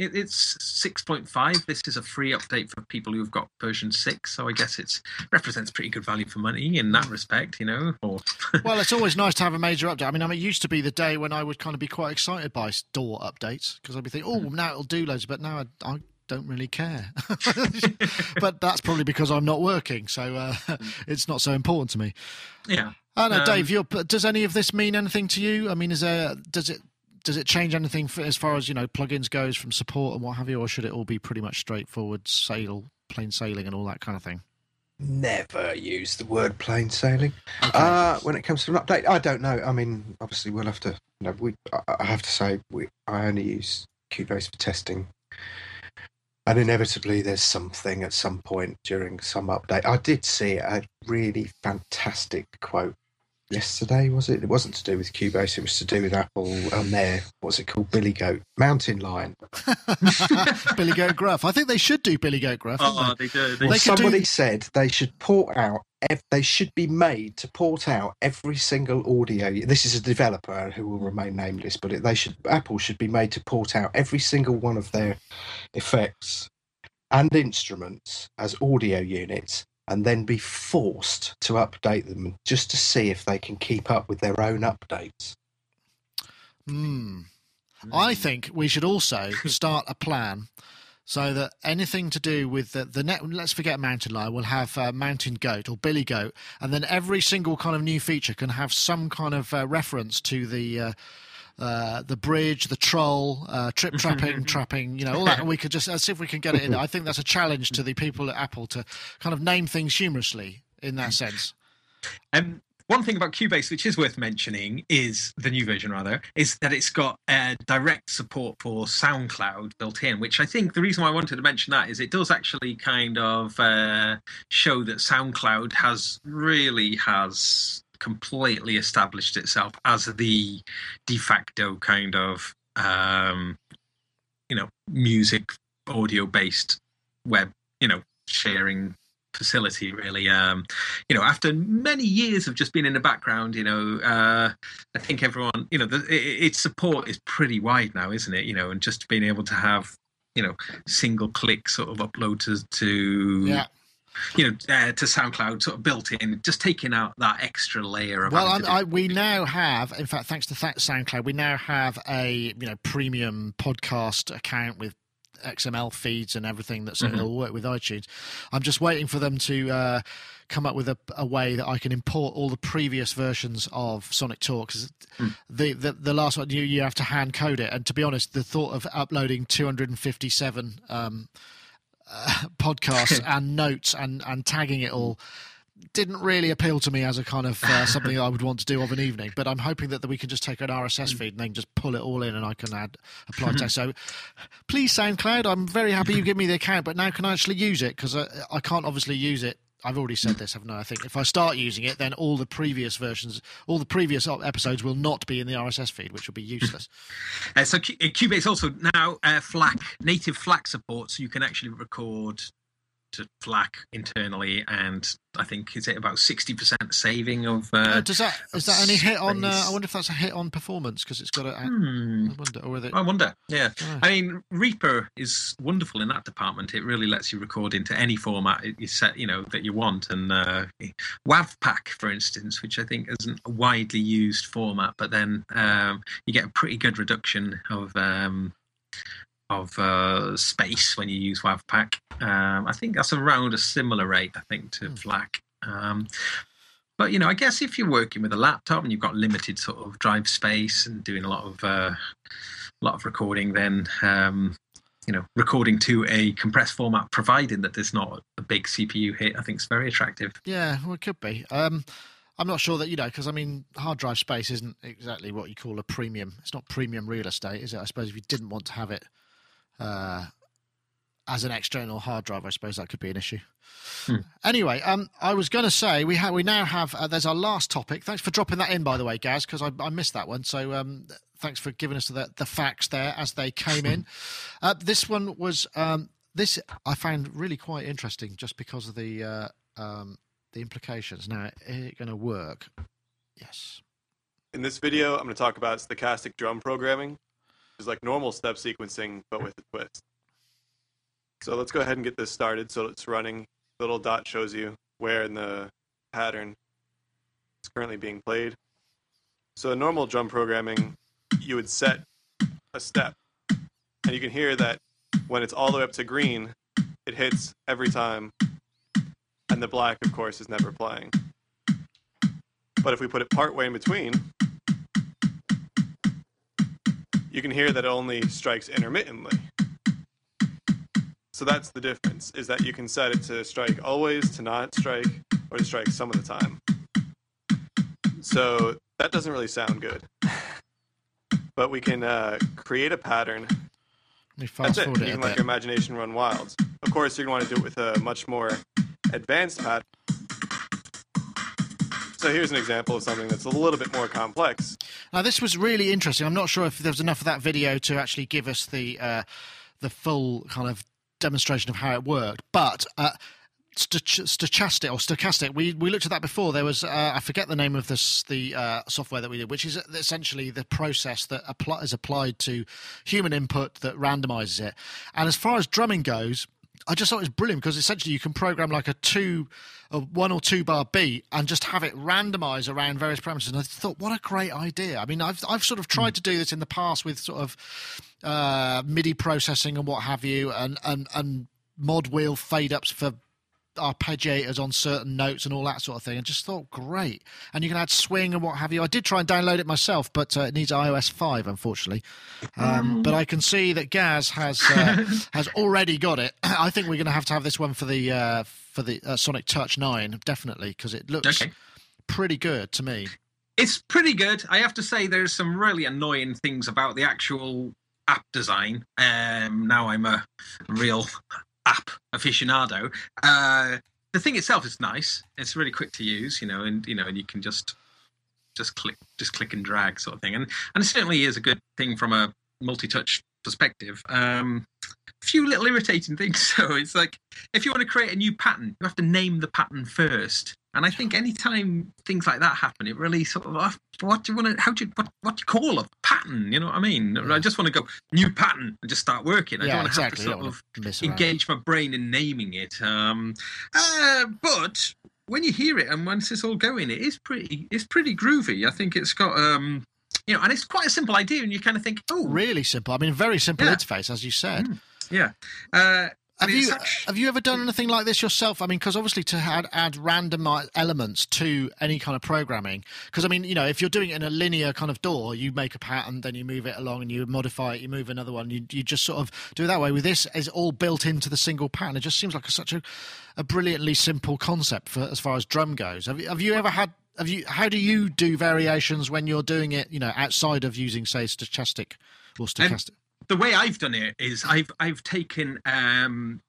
it, it's 6.5 this is a free update for people who've got version 6 so i guess it's represents pretty good value for money in that respect you know or well, it's always nice to have a major update. I mean, I mean, it used to be the day when I would kind of be quite excited by store updates because I'd be thinking, oh, now it'll do loads, but now I, I don't really care. but that's probably because I'm not working, so uh, it's not so important to me. yeah I don't know, Um, Dave. Does any of this mean anything to you? I mean, is there does it does it change anything for, as far as you know plugins goes from support and what have you, or should it all be pretty much straightforward sail, plain sailing, and all that kind of thing? Never use the word plain sailing. Okay. Uh, when it comes to an update, I don't know. I mean, obviously, we'll have to. You know, we. I- I have to say, we. I only use Cubase for testing, and inevitably, there's something at some point during some update. I did see a really fantastic quote yesterday. Was it? It wasn't to do with Cubase. It was to do with Apple and their what's it called, Billy Goat Mountain Lion. Billy Goat Gruff. I think they should do Billy Goat Gruff. Uh-uh, oh shouldn't they do they, Well, They could do- somebody said they should port out. ev- They should be made to port out every single audio. This is a developer who will remain nameless, but it, they should. Apple should be made to port out every single one of their effects and instruments as audio units, and then be forced to update them just to see if they can keep up with their own updates. they? Hmm. I think we should also start a plan so that anything to do with the, the net, let's forget Mountain Lion, we'll have uh, Mountain Goat or Billy Goat, and then every single kind of new feature can have some kind of uh, reference to the. Uh, uh, the bridge, the troll, uh, trip trapping, trapping, you know, all that. And we could just uh, see if we can get it in. I think that's a challenge to the people at Apple to kind of name things humorously in that sense. Um, one thing about Cubase, which is worth mentioning, is the new version rather, is that it's got uh, direct support for SoundCloud built in. Which I think the reason why I wanted to mention that is it does actually kind of uh, show that SoundCloud has really has completely established itself as the de facto kind of um, you know music audio based web you know sharing facility really um you know after many years of just being in the background you know uh i think everyone you know the, it, its support is pretty wide now isn't it you know and just being able to have you know single click sort of upload to to Yeah. You know uh, to soundcloud sort of built in just taking out that extra layer of Well, I'm, to do- I, we now have, in fact, thanks to Th- SoundCloud, we now have a you know premium podcast account with XML feeds and everything that's Mhm. it'll work with iTunes. I'm just waiting for them to uh, come up with a, a way that I can import all the previous versions of Sonic Talk. Mm. the, the the last one you you have to hand code it, and to be honest, the thought of uploading 257 um, uh, podcasts and notes and and tagging it all didn't really appeal to me as a kind of uh, something I would want to do of an evening. But I'm hoping that, that we can just take an RSS feed and then just pull it all in, and I can add apply text. So please, SoundCloud, I'm very happy you give me the account, but now can I actually use it? Because I, I can't obviously use it. I've already said this, haven't I? I think if I start using it, then all the previous versions, all the previous episodes will not be in the RSS feed, which will be useless. Uh, so uh, also now uh, FLAC native FLAC support, so you can actually record to FLAC internally, and I think is it about sixty percent saving of. Uh, Uh, does that is that any hit on? Uh. I wonder if that's a hit on performance because it's got a. hmm, I wonder, or whether I wonder. Yeah, Oh. I mean Reaper is wonderful in that department. It really lets you record into any format you set, you know, that you want. And uh, WavPack, for instance, which I think isn't a widely used format, but then um, you get a pretty good reduction of um, of uh, space when you use WavPack. Um, I think that's around a similar rate, I think, to Hmm. FLAC. Um, but you know, I guess if you're working with a laptop and you've got limited sort of drive space and doing a lot of uh, a lot of recording, then um, you know, recording to a compressed format, providing that there's not a big CPU hit, I think is very attractive. Yeah, well, it could be. Um, I'm not sure that you know because I mean, hard drive space isn't exactly what you call a premium. It's not premium real estate, is it? I suppose if you didn't want to have it uh, as an external hard drive, I suppose that could be an issue. Hmm. Anyway, um, I was going to say we have we now have uh, there's our last topic. Thanks for dropping that in, by the way, Gaz, because I, I missed that one. So um, thanks for giving us the, the facts there as they came in. Uh, this one was um, this I found really quite interesting, just because of the uh, um, the implications. Now, is it going to work? Yes. In this video, I'm going to talk about stochastic drum programming, which is like normal step sequencing, but with a twist. So let's go ahead and get this started. So it's running. The little dot shows you where in the pattern it's currently being played. So in normal drum programming, you would set a step. And you can hear that when it's all the way up to green, it hits every time. And the black, of course, is never playing. But if we put it partway in between, you can hear that it only strikes intermittently. So that's the difference, is that you can set it to strike always, to not strike, or to strike some of the time. So that doesn't really sound good. But we can uh, create a pattern. That's it. You can let your imagination run wild. Of course, you're going to want to do it with a much more advanced pattern. So here's an example of something that's a little bit more complex. Now, this was really interesting. I'm not sure if there was enough of that video to actually give us the uh, the full kind of demonstration of how it worked, but. Uh, stochastic or stochastic. We we looked at that before. There was uh, I forget the name of this the uh, software that we did, which is essentially the process that apply, is applied to human input that randomizes it. And as far as drumming goes, I just thought it was brilliant because essentially you can program like a two, a one or two bar beat and just have it randomize around various parameters. And I thought, what a great idea! I mean, I've I've sort of tried to do this in the past with sort of uh, MIDI processing and what have you, and and and mod wheel fade ups for arpeggiators on certain notes and all that sort of thing and just thought great and you can add swing and what have you i did try and download it myself but uh, it needs ios 5 unfortunately um, but i can see that gaz has uh, has already got it i think we're going to have to have this one for the uh, for the uh, sonic touch 9 definitely because it looks Okay. pretty good to me It's pretty good. I have to say, there's some really annoying things about the actual app design. Um, now I'm a real app aficionado. Uh, the thing itself is nice. It's really quick to use, you know, and you know, and you can just just click, just click and drag sort of thing. And and it certainly is a good thing from a multi-touch perspective. Um, a few little irritating things. So it's like if you want to create a new pattern, you have to name the pattern first. And I think anytime things like that happen, it really sort of uh, what do you want to how do you what what do you call a pattern? You know what I mean? I just want to go new pattern and just start working. I yeah don't want exactly to have to sort of engage my brain in naming it. Um, uh, but when you hear it and once it's all going, it is pretty it's pretty groovy. I think it's got um you know, and it's quite a simple idea, and you kind of think, oh, really simple i mean very simple Yeah. interface as you said yeah. Uh, Have you such- have you ever done anything like this yourself? I mean, because obviously to add, add random elements to any kind of programming, because I mean, you know, if you're doing it in a linear kind of DAW, you make a pattern, then you move it along, and you modify it, you move another one, you you just sort of do it that way. With this, is all built into the single pattern. It just seems like a, such a, a brilliantly simple concept for as far as drum goes. Have you, have you ever had? Have you? How do you do variations when you're doing it? You know, outside of using say stochastic or stochastic. the way I've done it is I've I've taken um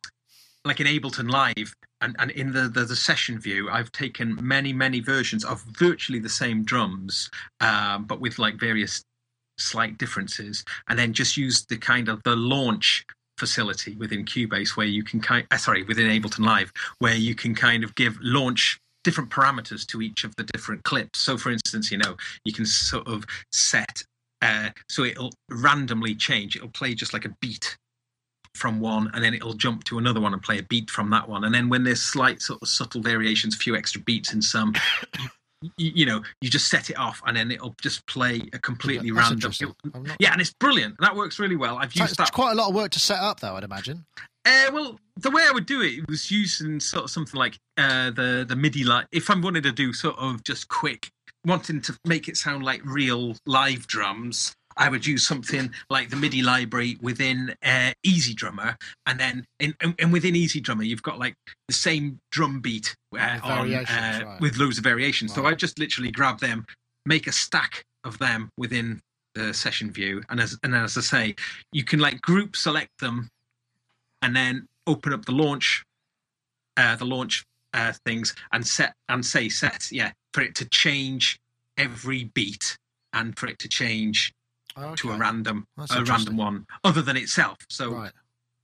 like in Ableton Live and, and in the, the the session view I've taken many many versions of virtually the same drums um, but with like various slight differences and then just used the kind of the launch facility within Cubase where you can kind uh, sorry within Ableton Live where you can kind of give launch different parameters to each of the different clips so for instance you know you can sort of set uh, so it'll randomly change. It'll play just like a beat from one, and then it'll jump to another one and play a beat from that one. And then when there's slight sort of subtle variations, a few extra beats in some, you, you know, you just set it off, and then it'll just play a completely That's random. not- Yeah, and it's brilliant. That works really well. I've used it's that. quite a lot of work to set up, though. I'd imagine. Uh, well, the way I would do it was using sort of something like uh, the the MIDI like. If I wanted to do sort of just quick, wanting to make it sound like real live drums, I would use something like the MIDI library within uh, EZdrummer, and then in, and, and within EZdrummer, you've got like the same drum beat uh, With on, uh, right. with loads of variations. So I just literally grab them, make a stack of them within the session view, and as and as I say, you can like group select them and then open up the launch uh the launch uh things and set and say set yeah for it to change every beat and for it to change Oh, to a random That's a random one other than itself so Right.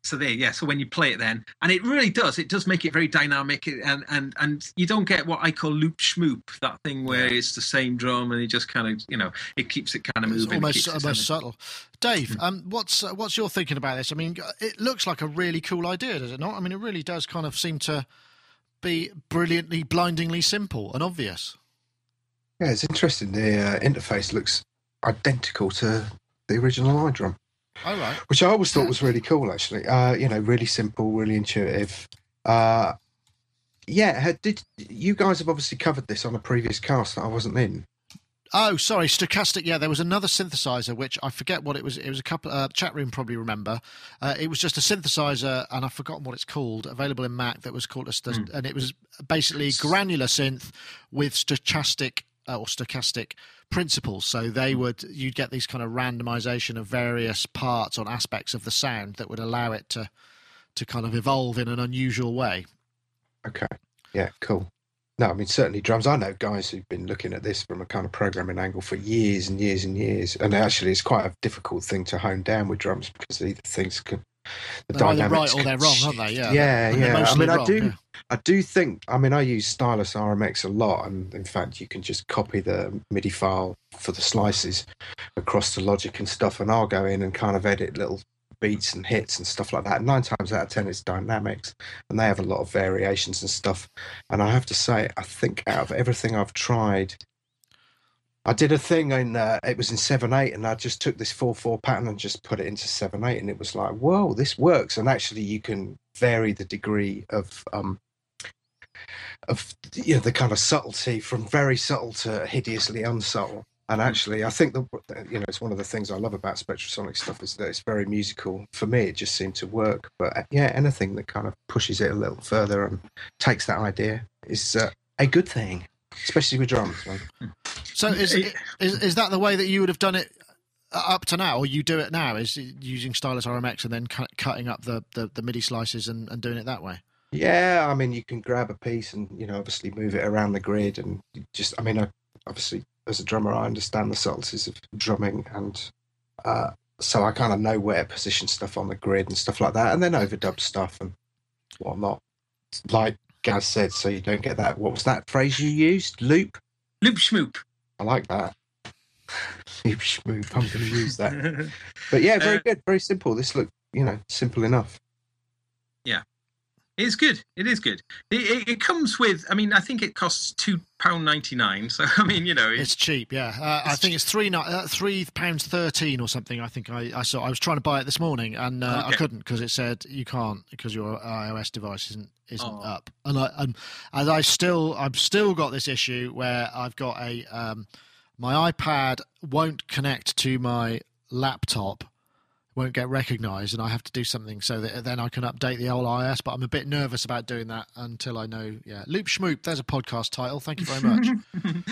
so there yeah so when you play it then and it really does it does make it very dynamic and and and you don't get what i call loop schmoop that thing where it's the same drum and it just kind of you know it keeps it kind of It's moving it almost it almost subtle. Dave, um, what's uh, what's your thinking about this? I mean, it looks like a really cool idea, does it not? I mean, it really does kind of seem to be brilliantly, blindingly simple and obvious. Yeah, it's interesting. The uh, interface looks identical to the original iDrum, All right. which I always thought was really cool. Actually, uh, you know, really simple, really intuitive. Uh, yeah, did you guys have obviously covered this on a previous cast that I wasn't in? Oh, sorry, stochastic. Yeah, there was another synthesizer which I forget what it was. It was a couple. Uh, chat room probably remember. Uh, it was just a synthesizer, and I've forgotten what it's called. Available in Mac that was called a, st- and it was basically granular synth with stochastic Uh, or stochastic principles. So they hmm. would you'd get these kind of randomization of various parts on aspects of the sound that would allow it to to kind of evolve in an unusual way. Okay. Yeah, cool. No, I mean certainly drums. I know guys who've been looking at this from a kind of programming angle for years and years and years, and actually it's quite a difficult thing to hone down with drums because either things can the They're either dynamics right or they're wrong, aren't they? Yeah. yeah, yeah. I mean, I do, yeah. I do think. I mean, I use Stylus RMX a lot, and in fact, you can just copy the MIDI file for the slices across to Logic and stuff, and I'll go in and kind of edit little beats and hits and stuff like that. Nine times out of ten, it's dynamics, and they have a lot of variations and stuff. And I have to say, I think out of everything I've tried. I did a thing in uh, it was in seven eight, and I just took this four four pattern and just put it into seven eight, and it was like, whoa, this works. And actually, you can vary the degree of um of you know the kind of subtlety from very subtle to hideously unsubtle. And actually, I think that you know it's one of the things I love about Spectrasonic stuff is that it's very musical. For me, it just seemed to work. But uh, yeah, anything that kind of pushes it a little further and takes that idea is uh, a good thing, especially with drums. man. So is, It- is is that the way that you would have done it uh, up to now, or you do it now? Is using Stylus RMX and then cut, cutting up the, the, the MIDI slices and, and doing it that way? Yeah, I mean, you can grab a piece and you know obviously move it around the grid and just. I mean, I, obviously as a drummer, I understand the subtleties of drumming and. Uh, so I kind of know where to position stuff on the grid and stuff like that, and then overdub stuff and whatnot. Like Gaz said, so you don't get that. What was that phrase you used? Loop. loop schmoop I like that. Loop schmoop. I'm going to use that. But yeah, very Uh, good, very simple. This looked, you know, simple enough. Yeah. It's good. It is good. It, it, it comes with. I mean, I think it costs two pound ninety nine. So I mean, you know, It's cheap, yeah. Uh, I It's think it's three uh, three pounds thirteen or something. I think I, I saw. I was trying to buy it this morning and uh, I couldn't because it said you can't because your iOS device isn't isn't Oh. up. And I and, and I still I've still got this issue where I've got a um, my iPad won't connect to my laptop. Won't get recognised, and I have to do something so that then I can update the old iOS. But I'm a bit nervous about doing that until I know. Yeah, Loop Schmoop. There's a podcast title. Thank you very much.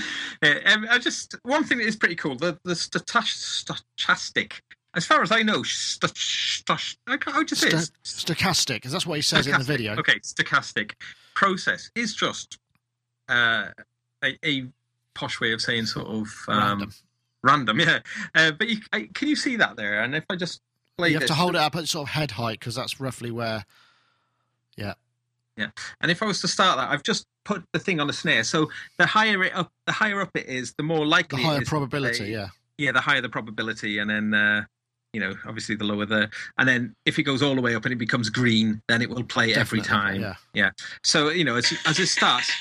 Yeah, um, I just one thing that is pretty cool. The the status, stochastic. As far as I know, st- st- I can't- how do you say stochastic, 'cause that's what he says in the video. Okay, stochastic process is just uh, a, a posh way of saying sort of um, Random. random, yeah. Uh, but you, I, can you see that there? And if I just play You have this, to hold it up at sort of head height because that's roughly where. Yeah. Yeah, and if I was to start that, I've just put the thing on a snare. So the higher it up, the higher up it is, the more likely The higher probability, yeah. yeah, the higher the probability, and then uh, you know, obviously the lower the, and then if it goes all the way up and it becomes green, then it will play every Definitely, time. Yeah. So you know, as, as it starts,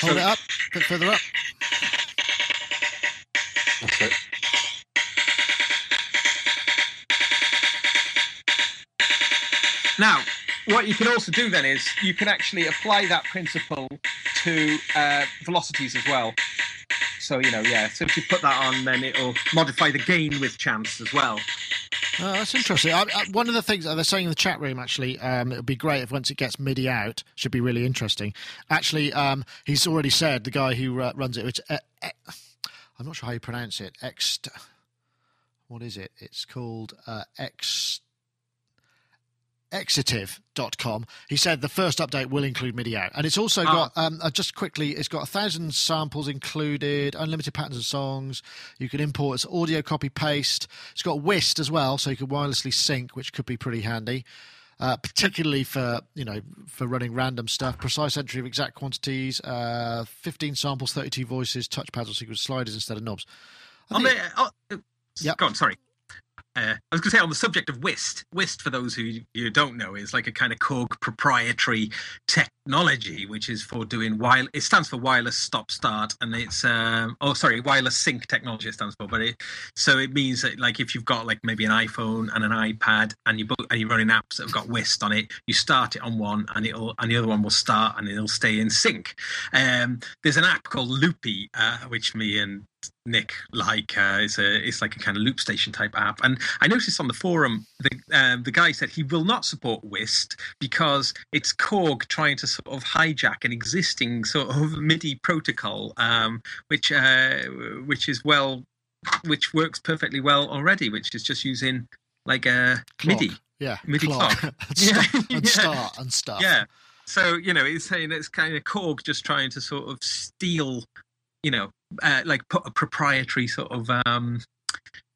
Hold So- it up, a bit further up. That's it. Now, what you can also do then is you can actually apply that principle to uh, velocities as well. So you know, yeah. So if you put that on, then it'll modify the gain with chance as well. Oh, that's interesting. I, I, one of the things uh, they're saying in the chat room, actually, um, it would be great if once it gets MIDI out, should be really interesting. Actually, um, he's already said the guy who uh, runs it. It's, uh, uh, I'm not sure how you pronounce it. X. What is it? It's called uh, X. Xitive.com. He said the first update will include MIDI out, and it's also Ah. got um, uh, just quickly. It's got a thousand samples included, unlimited patterns and songs. You can import its audio copy paste. It's got WIST as well, so you can wirelessly sync, which could be pretty handy. Uh, particularly for you know for running random stuff, precise entry of exact quantities, uh, 15 samples, 32 voices, touchpads or sequence sliders instead of knobs. I On think- the, oh, uh, Yep. Go on, sorry. Uh, I was going to say on the subject of WIST. WIST, for those who you don't know, is like a kind of Korg proprietary technology, which is for doing while it stands for wireless stop start, and it's um, oh sorry, wireless sync technology. It stands for, but it so it means that like if you've got like maybe an iPhone and an iPad, and you book and you're running apps that have got WIST on it, you start it on one, and it'll and the other one will start, and it'll stay in sync. Um, there's an app called Loopy, uh, which me and Nick like uh, it's a it's like a kind of loop station type app. And I noticed on the forum the um, the guy said he will not support WIST because it's Korg trying to sort of hijack an existing sort of MIDI protocol, um, which uh, which is well which works perfectly well already, which is just using like a Clock. MIDI. Yeah, MIDI clock. clock. and, Yeah, start, and yeah. start and stuff. Yeah. So you know, it's saying it's kind of Korg just trying to sort of steal, you know, uh, like put a proprietary sort of um,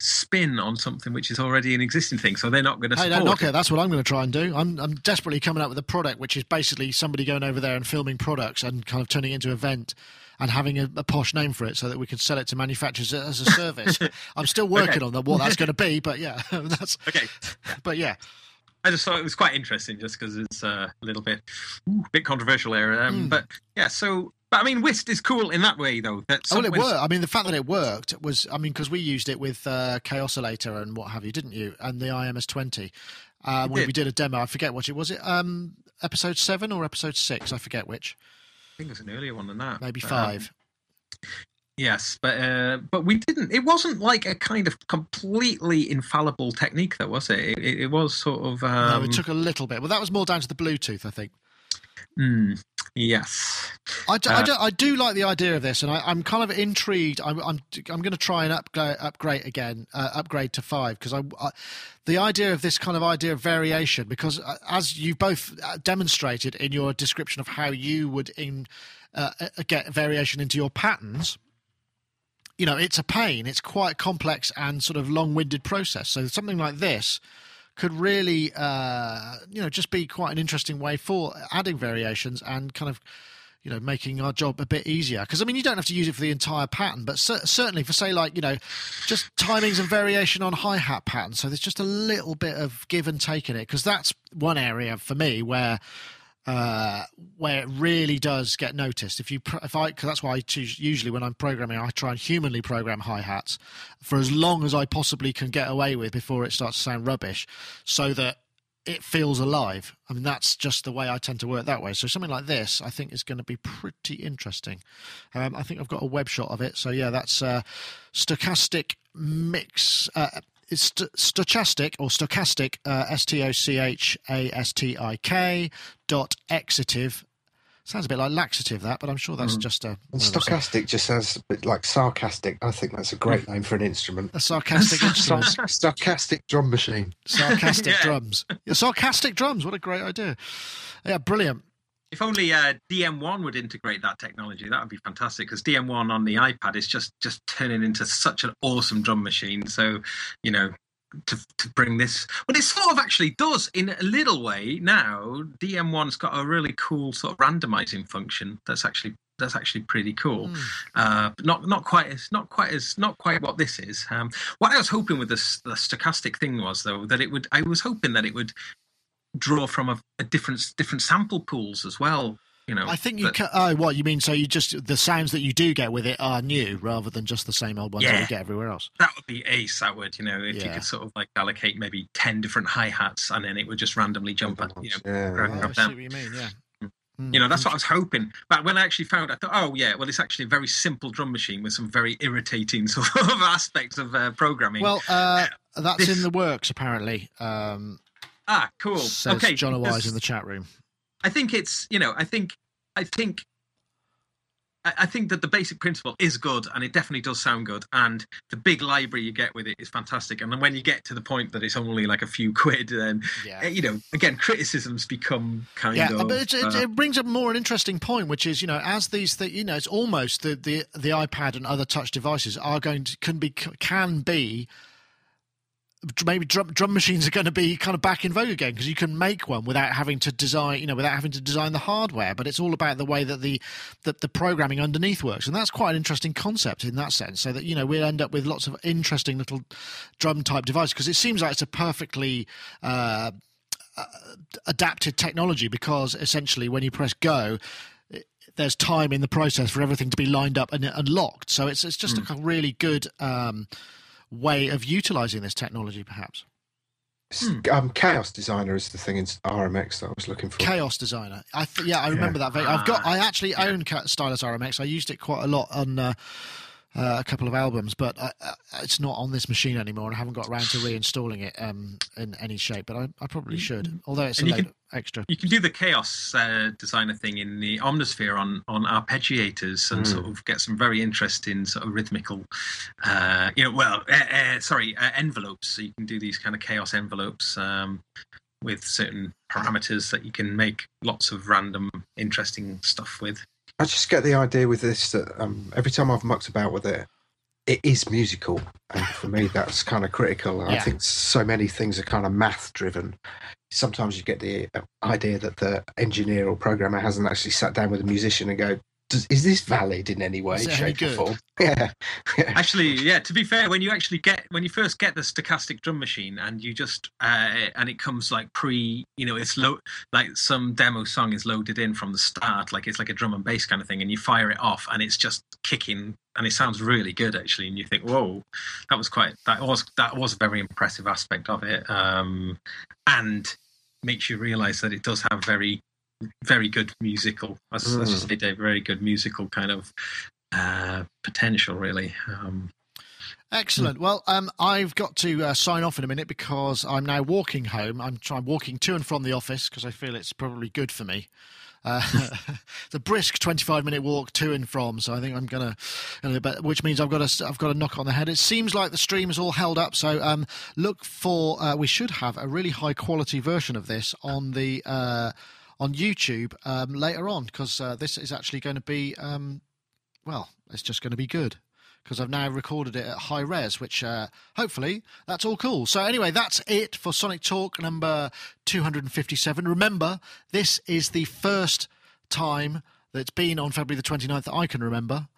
spin on something which is already an existing thing. So they're not going to Hey, don't knock it. That's what I'm going to try and do. I'm, I'm desperately coming up with a product which is basically somebody going over there and filming products and kind of turning it into an event and having a, a posh name for it so that we can sell it to manufacturers as a service. I'm still working on that, what that's going to be, but yeah, that's. Okay. But yeah, I just thought it was quite interesting, just because it's uh, a little bit, ooh, bit controversial there. Um, Mm. But yeah, so but I mean, WIST is cool in that way, though. That Oh, well, it worked. I mean, the fact that it worked was, I mean, because we used it with uh, Kaossilator and what have you, didn't you? And the iMS-20. Uh, We when did. we did a demo, I forget what it was. It um, episode seven or episode six? I forget which. I think it's an earlier one than that. Maybe But, um, five. Yes, but uh, but we didn't. It wasn't like a kind of completely infallible technique, though, was it? It, it was sort of. Um, no, it took a little bit, but that was more down to the Bluetooth, I think. hmm, yes. I do, I, Uh, do, I do like the idea of this, and I, I'm kind of intrigued. I'm I'm, I'm going to try and upgrade upgrade again, uh, upgrade to five because I, I, the idea of this kind of idea of variation, because uh, as you both uh, demonstrated in your description of how you would in uh, uh, get variation into your patterns. You know, it's a pain. It's quite complex and sort of long-winded process. So something like this could really, uh, you know, just be quite an interesting way for adding variations and kind of you know, making our job a bit easier. Because I mean, you don't have to use it for the entire pattern, but cer- certainly for say like you know, just timings and variation on hi hat patterns. So there's just a little bit of give and take in it. Because that's one area for me where uh, where it really does get noticed. If you, if I, because that's why I choose, usually when I'm programming, I try and humanly program hi hats for as long as I possibly can get away with before it starts to sound rubbish, so that it feels alive. I mean, that's just the way I tend to work that way. So something like this, I think, is going to be pretty interesting. Um, I think I've got a web shot of it. So yeah, that's uh, stochastic mix. Uh, it's st- stochastic or stochastic, uh, S T O C H A S T I K dot Xitive. Sounds a bit like laxative, that, but I'm sure that's mm. just a And one of those- uh, stochastic just sounds a bit like sarcastic. I think that's a great name for an instrument. a sarcastic instrument. Stochastic drum machine. sarcastic Yeah. drums. Yeah, sarcastic drums. What a great idea. Yeah, brilliant. If only uh, DM1 would integrate that technology, that would be fantastic. Because DM1 on the iPad is just just turning into such an awesome drum machine. So, you know, to to bring this, well, it sort of actually does in a little way now. DM1's got a really cool sort of randomizing function. That's actually that's actually pretty cool. Hmm. Uh, but not not quite as not quite as not quite what this is. Um, what I was hoping with this the stochastic thing was though that it would. I was hoping that it would draw from a, a different different sample pools as well. You know, I think you but- can. Oh, what you mean? So you just the sounds that you do get with it are new rather than just the same old ones that Yeah. you get everywhere else. that would be ace. That would, you know, if you could sort of like allocate maybe ten different hi hats, and then it would just randomly jump at you know. Yeah, grab- yeah. grab I see what you mean. Yeah. Hmm. You know, that's what I was hoping. But when I actually found, I thought, oh yeah, well, it's actually a very simple drum machine with some very irritating sort of aspects of uh, programming. Well, uh, that's this- in the works apparently. Um, ah, cool. says okay, John Wise in the chat room. I think it's you know I think I think I think that the basic principle is good and it definitely does sound good and the big library you get with it is fantastic and then when you get to the point that it's only like a few quid then Yeah. eh, you know again criticisms become kind of. Yeah, of but it, uh, it brings up more an interesting point, which is you know as these th- you know it's almost the, the the iPad and other touch devices are going to can be can be maybe drum, drum machines are going to be kind of back in vogue again because you can make one without having to design you know without having to design the hardware but it's all about the way that the that the programming underneath works. And that's quite an interesting concept in that sense so that you know we'll end up with lots of interesting little drum type devices because it seems like it's a perfectly uh, adapted technology because essentially when you press go there's time in the process for everything to be lined up and, and locked. So it's it's just a really good um, way of utilizing this technology perhaps Um, Chaos Designer is the thing in RMX that I was looking for. chaos designer i th- yeah i remember that very i've got i actually Yeah. own stylus rmx i used it quite a lot on uh, uh, a couple of albums, but uh, uh, it's not on this machine anymore, and I haven't got around to reinstalling it um, in any shape. But I, I probably should, although it's a And you load can- extra. you can do the chaos uh, designer thing in the Omnisphere on on arpeggiators and Mm. sort of get some very interesting sort of rhythmical, uh, you know, well, uh, uh, sorry, uh, envelopes. So you can do these kind of chaos envelopes um, with certain parameters that you can make lots of random, interesting stuff with. I just get the idea with this that um, every time I've mucked about with it, it is musical, and for me that's kind of critical. I think so many things are kind of math driven. Sometimes you get the idea that the engineer or programmer hasn't actually sat down with a musician and go, Does, "Is this valid in any way, Is it shape, or form?" Yeah, yeah. Actually, yeah. To be fair, when you actually get when you first get the stochastic drum machine and you just uh, and it comes like pre, you know, it's low like some demo song is loaded in from the start, like it's like a drum and bass kind of thing, and you fire it off and it's just kicking and it sounds really good actually, and you think, whoa, that was quite that was that was a very impressive aspect of it, um, and makes you realise that it does have very very good musical, as, as you Mm. say, Dave, very good musical kind of uh, potential, really. Um, Excellent. Well, um, I've got to uh, sign off in a minute because I'm now walking home. I'm trying walking to and from the office because I feel it's probably good for me. Uh, it's a brisk 25 minute walk to and from, so I think I'm gonna, which means I've got to I've got to knock on the head. It seems like the stream is all held up, so um, look for uh, we should have a really high quality version of this on the uh, on YouTube um, later on because uh, this is actually going to be um, well, it's just going to be good because I've now recorded it at high res, which uh, hopefully that's all cool. So anyway, that's it for Sonic Talk number 257. Remember, this is the first time that's been on February the 29th that I can remember.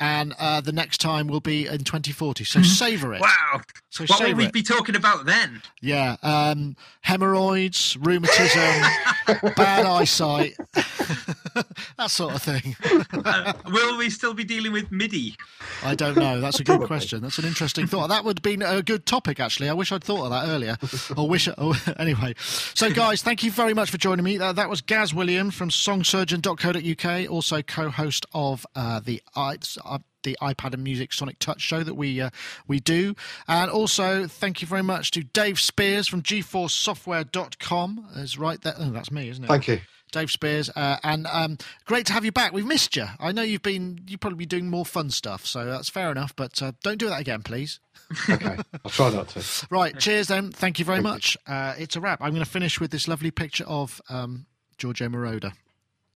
And uh, the next time will be in 2040. So savour it. Wow. So What will we it. be talking about then? Yeah. Um, hemorrhoids, rheumatism, bad eyesight, that sort of thing. Uh, will we still be dealing with MIDI? I don't know. That's a good Probably. question. That's an interesting thought. That would have been a good topic, actually. I wish I'd thought of that earlier. or wish. Oh, anyway, so guys, thank you very much for joining me. Uh, that was Gaz William from SongSurgeon.co.uk, also co-host of uh, the i- uh, the iPad and Music Sonic Touch show that we uh, we do, and also thank you very much to Dave Spiers from GForceSoftware.com. Is right there. Oh, that's me, isn't it? Thank you. Dave Spiers, uh, and um, great to have you back. We've missed you. I know you've been you probably be doing more fun stuff, so that's fair enough. But uh, don't do that again, please. Okay, I'll try not to. Right, cheers then. Thank you very Thank you. much. Uh, it's a wrap. I'm going to finish with this lovely picture of um, Giorgio Moroder.